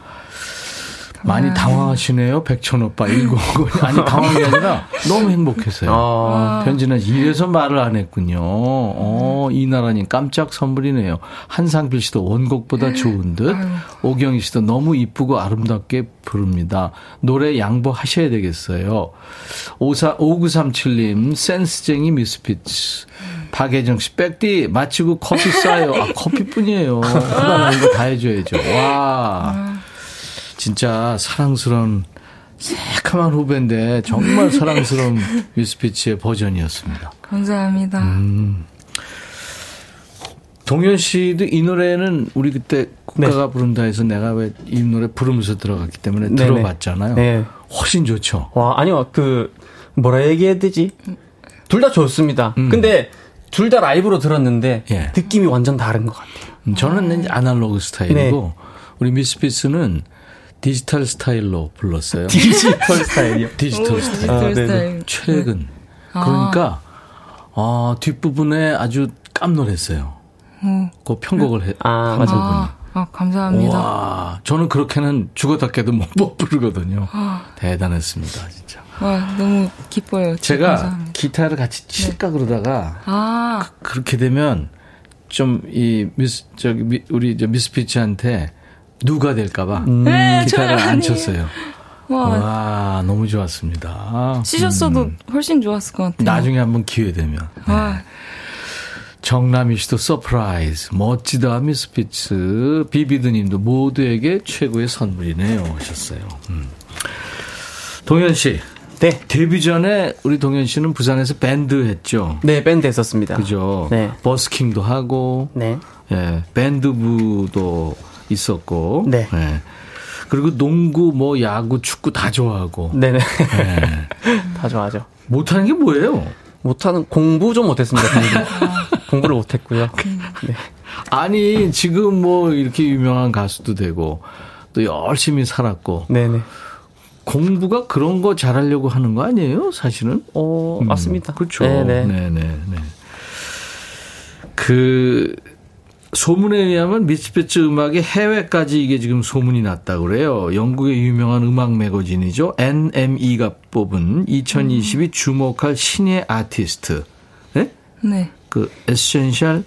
[SPEAKER 1] 많이 당황하시네요 백천 오빠 일곱 아니 당황이 아니라 너무 행복했어요.
[SPEAKER 3] 아.
[SPEAKER 1] 편지는 이래서 말을 안 했군요. 어, 이나라님 깜짝 선물이네요. 한상필 씨도 원곡보다 좋은 듯. 오경희 씨도 너무 이쁘고 아름답게 부릅니다. 노래 양보하셔야 되겠어요. 54, 5937님, 센스쟁이 미스피츠. 박혜정 씨, 백디, 마치고 커피 싸요. 아, 커피뿐이에요. [LAUGHS] 그다음 이거 다 해줘야죠. 와. 진짜 사랑스러운 새카만 후배인데 정말 사랑스러운 [LAUGHS] 미스피치의 버전이었습니다.
[SPEAKER 6] 감사합니다.
[SPEAKER 1] 음. 동현 씨도 이 노래는 우리 그때 국가가 부른다 해서 내가 왜 이 노래 부르면서 들어갔기 때문에
[SPEAKER 3] 네네.
[SPEAKER 1] 들어봤잖아요.
[SPEAKER 3] 네.
[SPEAKER 1] 훨씬 좋죠.
[SPEAKER 3] 와, 아니요, 그, 뭐라 얘기해야 되지? 둘 다 좋습니다.
[SPEAKER 1] 음.
[SPEAKER 3] 근데, 둘 다 라이브로 들었는데,
[SPEAKER 1] 예.
[SPEAKER 3] 느낌이 완전 다른 것 같아요.
[SPEAKER 1] 음, 저는 이제 아날로그 스타일이고 우리 미스피츠는 디지털 스타일로 불렀어요.
[SPEAKER 3] 디지털 스타일이요?
[SPEAKER 1] 디지털
[SPEAKER 6] 오,
[SPEAKER 1] 스타일.
[SPEAKER 6] 디지털
[SPEAKER 3] 아, 네네.
[SPEAKER 6] 스타일.
[SPEAKER 1] 최근.
[SPEAKER 6] 아.
[SPEAKER 1] 그러니까 아, 뒷부분에 아주 깜놀했어요.
[SPEAKER 6] 어.
[SPEAKER 1] 그 편곡을 해.
[SPEAKER 3] 아,
[SPEAKER 1] 한
[SPEAKER 3] 맞아.
[SPEAKER 6] 아, 아, 감사합니다.
[SPEAKER 1] 와, 저는 그렇게는 죽어다 깨도 못, 못 부르거든요.
[SPEAKER 6] 아.
[SPEAKER 1] 대단했습니다, 진짜.
[SPEAKER 6] 와, 너무 기뻐요.
[SPEAKER 1] 제가
[SPEAKER 6] 감사합니다.
[SPEAKER 1] 기타를 같이 칠까 그러다가
[SPEAKER 6] 아,
[SPEAKER 1] 그 렇게 되면 좀 이 미스 저기 미- 우리 저 미스피츠한테 누가 될까봐
[SPEAKER 6] 네,
[SPEAKER 1] 기타를 안. 쳤어요.
[SPEAKER 6] 와,
[SPEAKER 1] 와, 너무 좋았습니다.
[SPEAKER 6] 치셨어도
[SPEAKER 1] 음,
[SPEAKER 6] 훨씬 좋았을 것 같아요.
[SPEAKER 1] 나중에 한번 기회 되면.
[SPEAKER 6] 와,
[SPEAKER 1] 정남희 씨도 surprise, 멋지다 미스피츠, 비비드님도 모두에게 최고의 선물이네요 하셨어요. 음. 동현 씨,
[SPEAKER 3] 네.
[SPEAKER 1] 데뷔 전에 우리 동현 씨는 부산에서 밴드 했죠.
[SPEAKER 3] 네, 밴드 했었습니다.
[SPEAKER 1] 그죠?
[SPEAKER 3] 네.
[SPEAKER 1] 버스킹도 하고,
[SPEAKER 3] 네.
[SPEAKER 1] 예, 밴드부도 있었고,
[SPEAKER 3] 네.
[SPEAKER 1] 예. 그리고 농구, 뭐 야구, 축구 다 좋아하고,
[SPEAKER 3] 네네.
[SPEAKER 1] 예. [LAUGHS]
[SPEAKER 3] 다 좋아하죠.
[SPEAKER 1] 못하는 게 뭐예요?
[SPEAKER 3] 못하는, 공부 좀 못했습니다, 공부. [LAUGHS] 공부 를 못했고요. 네.
[SPEAKER 1] 아니 지금 뭐 이렇게 유명한 가수도 되고 또 열심히 살았고
[SPEAKER 3] 네네.
[SPEAKER 1] 공부가 그런 거 잘하려고 하는 거 아니에요? 사실은?
[SPEAKER 3] 어,
[SPEAKER 1] 음,
[SPEAKER 3] 맞습니다.
[SPEAKER 1] 그렇죠.
[SPEAKER 3] 네네.
[SPEAKER 1] 네, 네, 네. 그 소문에 의하면 미스피츠 음악이 해외까지 이게 지금 소문이 났다 그래요. 영국의 유명한 음악 매거진이죠. NME가 뽑은 2022 주목할 신예 아티스트. 네?
[SPEAKER 6] 네.
[SPEAKER 1] 그 Essential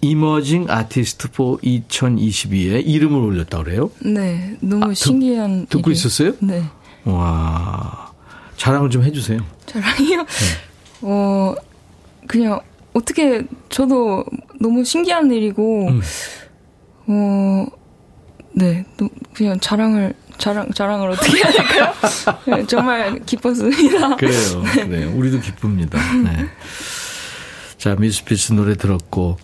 [SPEAKER 1] Emerging Artist for 2022에 이름을 올렸다 그래요.
[SPEAKER 6] 네. 너무
[SPEAKER 1] 아, 듣-
[SPEAKER 6] 신기한.
[SPEAKER 1] 듣고
[SPEAKER 6] 일이에요.
[SPEAKER 1] 있었어요?
[SPEAKER 6] 네.
[SPEAKER 1] 와. 자랑을 좀 해 주세요.
[SPEAKER 6] 자랑이요?
[SPEAKER 1] 네.
[SPEAKER 6] 어, 그냥, 어떻게, 저도 너무 신기한 일이고,
[SPEAKER 1] 음.
[SPEAKER 6] 어, 네. 또 그냥 자랑을, 자랑, 자랑을 어떻게 해야 될까요? [LAUGHS] 네, 정말 기뻤습니다.
[SPEAKER 1] 그래요. [LAUGHS] 네, 우리도 기쁩니다. 네. 자, 미스피스 노래 들었고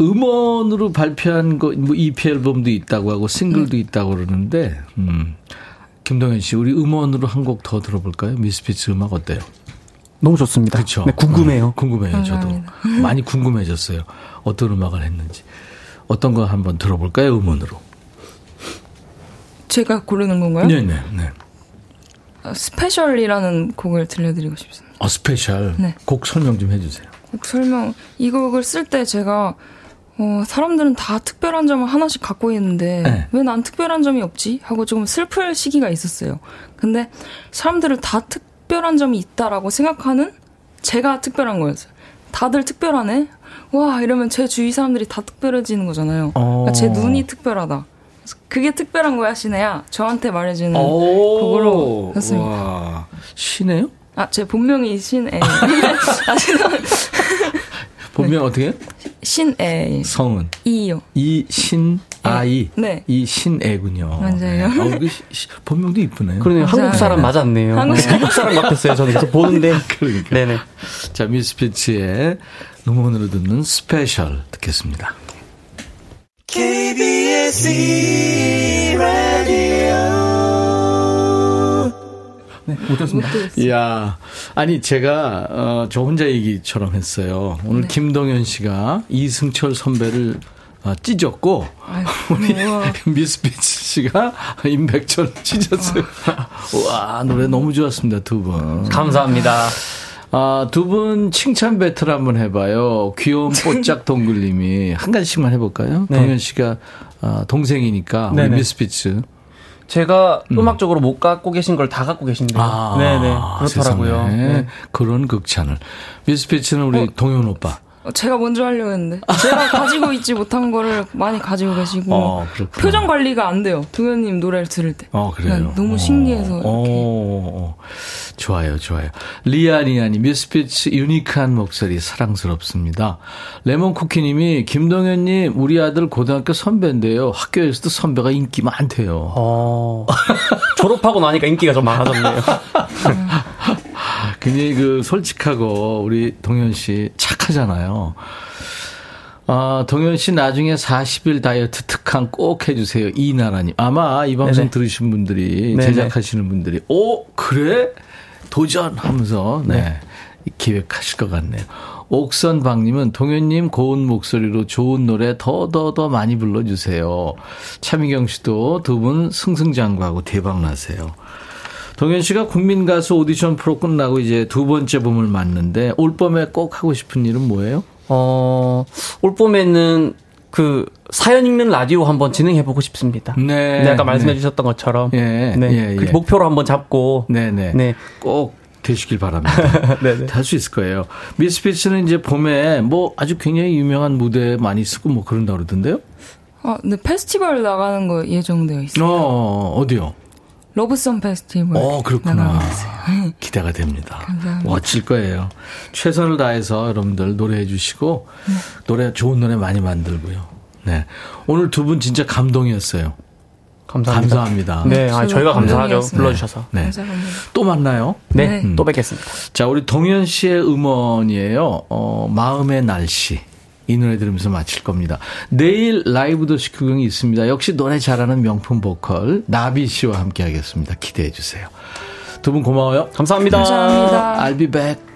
[SPEAKER 1] 음원으로 발표한 거, 뭐 EP 앨범도 있다고 하고 싱글도 있다고 그러는데, 음. 김동현 씨, 우리 음원으로 한 곡 더 들어볼까요? 미스피츠 음악 어때요?
[SPEAKER 3] 너무 좋습니다.
[SPEAKER 1] 그렇죠.
[SPEAKER 3] 네, 궁금해요.
[SPEAKER 1] 음, 궁금해요, 저도.
[SPEAKER 6] 감사합니다.
[SPEAKER 1] 많이 궁금해졌어요. 어떤 음악을 했는지. 어떤 거 한번 들어볼까요, 음원으로?
[SPEAKER 6] 제가 고르는 건가요?
[SPEAKER 1] 네, 네, 네.
[SPEAKER 6] 어, Special이라는 곡을 들려드리고 싶습니다.
[SPEAKER 1] 어, Special.
[SPEAKER 6] 네.
[SPEAKER 1] 곡 설명 좀 해주세요.
[SPEAKER 6] 곡 설명, 이 곡을 쓸 때 제가, 어, 사람들은 다 특별한 점을 하나씩 갖고 있는데,
[SPEAKER 1] 네.
[SPEAKER 6] 왜난 특별한 점이 없지? 하고 조금 슬플 시기가 있었어요. 근데 사람들은 다특 별한 점이 있다라고 생각하는 제가 특별한 거였어요. 다들 특별하네? 와, 이러면 제 주위 사람들이 다 특별해지는 거잖아요. 그러니까 제
[SPEAKER 1] 어.
[SPEAKER 6] 눈이 특별하다. 그게 특별한 거야, 신혜야. 저한테 말해주는
[SPEAKER 1] 오,
[SPEAKER 6] 곡으로 했습니다.
[SPEAKER 1] 와, 시네요?
[SPEAKER 6] 아, 제 본명이 신애. [LAUGHS] 아.
[SPEAKER 1] 본명 어떻게?
[SPEAKER 6] 신애.
[SPEAKER 1] 성은
[SPEAKER 6] 이요.
[SPEAKER 1] 이신 아이.
[SPEAKER 6] 네.
[SPEAKER 1] 이 신애군요.
[SPEAKER 6] 맞아요.
[SPEAKER 1] 네. 어, 그 시- [LAUGHS] 시- 본명도 이쁘네요.
[SPEAKER 3] 그러네요. 한국 사람 맞았네요.
[SPEAKER 6] 한국
[SPEAKER 3] 한국 사람. 같았어요. 저는 계속 보는데. [LAUGHS]
[SPEAKER 1] 그러니까.
[SPEAKER 3] 네네.
[SPEAKER 1] 자, 미스피츠의 음원으로 듣는 Special 듣겠습니다.
[SPEAKER 5] KBS 라디오
[SPEAKER 3] 네, 못했습니다.
[SPEAKER 1] 이야, 아니 제가 어, 저 혼자 얘기처럼 했어요.
[SPEAKER 6] 네.
[SPEAKER 1] 오늘 김동현 씨가 이승철 선배를 어, 찢었고 우리 [LAUGHS] 미스피치 씨가 임백천 찢었어요. 와 노래 너무 좋았습니다 두 분.
[SPEAKER 3] 감사합니다.
[SPEAKER 1] 아, 두 분 칭찬 배틀 한번 해봐요. 귀여운 뽀짝 [LAUGHS] 동글님이 한 가지씩만 해볼까요?
[SPEAKER 3] 네.
[SPEAKER 1] 동현 씨가 아, 동생이니까 우리
[SPEAKER 3] 네네.
[SPEAKER 1] 미스피츠.
[SPEAKER 3] 제가 음. 악적으로못 갖고 계신 걸 다 갖고 계신데요.
[SPEAKER 1] 아,
[SPEAKER 3] 네네. 그렇더라고요. 네.
[SPEAKER 1] 그런 극찬을. 미스피츠는 우리 동현 오빠.
[SPEAKER 6] 어, 제가 먼저 하려고 했는데 제가 가지고 있지 못한 거를 많이 가지고 계시고
[SPEAKER 1] 어.
[SPEAKER 6] 표정 관리가 안 돼요. 동현님 노래를 들을 때.
[SPEAKER 1] 어, 그래요.
[SPEAKER 6] 너무 신기해서 이렇게.
[SPEAKER 1] 어, 어, 좋아요, 좋아요. 리아리아니, 미스피츠 유니크한 목소리 사랑스럽습니다. 레몬쿠키님이 김동현님 우리 아들 고등학교 선배인데요. 학교에서도 선배가 인기 많대요.
[SPEAKER 3] 어, [LAUGHS] 졸업하고 나니까 인기가 좀 많아졌네요. [LAUGHS]
[SPEAKER 1] 굉장히 그 솔직하고 우리 동현 씨 착하잖아요. 아, 동현 씨 나중에 40일 다이어트 특강 꼭 해주세요. 이나라님. 아마 이 방송
[SPEAKER 3] 네네.
[SPEAKER 1] 들으신 분들이,
[SPEAKER 3] 네네.
[SPEAKER 1] 제작하시는 분들이, 오, 그래? 도전! 하면서, 네. 기획하실 것 같네요. 옥선방님은 동현님 고운 목소리로 좋은 노래 더 더 더 많이 불러주세요. 차미경 씨도 두 분 승승장구하고 대박 나세요. 동현 씨가 국민 가수 오디션 프로 끝나고 이제 두 번째 봄을 맞는데 올 봄에 꼭 하고 싶은 일은 뭐예요?
[SPEAKER 3] 어, 올 봄에는 그 사연 읽는 라디오 한번 진행해보고 싶습니다.
[SPEAKER 1] 네.
[SPEAKER 3] 네, 아까 말씀해
[SPEAKER 1] 네.
[SPEAKER 3] 주셨던 것처럼.
[SPEAKER 1] 예,
[SPEAKER 3] 네.
[SPEAKER 1] 예,
[SPEAKER 3] 그
[SPEAKER 1] 예.
[SPEAKER 3] 목표로 한번 잡고.
[SPEAKER 1] 네네.
[SPEAKER 3] 네.
[SPEAKER 1] 꼭 되시길 바랍니다. [LAUGHS]
[SPEAKER 3] 네네.
[SPEAKER 1] 할수 있을 거예요. 미스피츠는 이제 봄에 뭐 아주 굉장히 유명한 무대 많이 쓰고 뭐 그런다 그러던데요?
[SPEAKER 6] 아, 근데 페스티벌 나가는 거 예정되어 있어요.
[SPEAKER 1] 어, 어디요?
[SPEAKER 6] 러브송 페스티벌.
[SPEAKER 1] 어, 그렇구나.
[SPEAKER 6] 있어요.
[SPEAKER 1] 기대가 됩니다.
[SPEAKER 6] 감사합니다.
[SPEAKER 1] 멋질 거예요. 최선을 다해서 여러분들 노래해 주시고,
[SPEAKER 6] 네.
[SPEAKER 1] 노래, 좋은 노래 많이 만들고요. 네. 오늘 두 분 진짜 감동이었어요.
[SPEAKER 3] 감사합니다.
[SPEAKER 1] 감사합니다.
[SPEAKER 3] 네, 아, 저희가 감사하죠. 불러주셔서.
[SPEAKER 1] 네.
[SPEAKER 6] 감사합니다.
[SPEAKER 1] 또 만나요.
[SPEAKER 3] 네,
[SPEAKER 6] 네.
[SPEAKER 3] 또 뵙겠습니다.
[SPEAKER 1] 자, 우리 동현 씨의 음원이에요. 어, 마음의 날씨. 이 노래 들으면서 마칠 겁니다. 내일 라이브 도시 구경이 있습니다. 역시 노래 잘하는 명품 보컬 나비 씨와 함께 하겠습니다. 기대해 주세요. 두 분 고마워요.
[SPEAKER 3] 감사합니다.
[SPEAKER 6] 감사합니다.
[SPEAKER 1] I'll be back.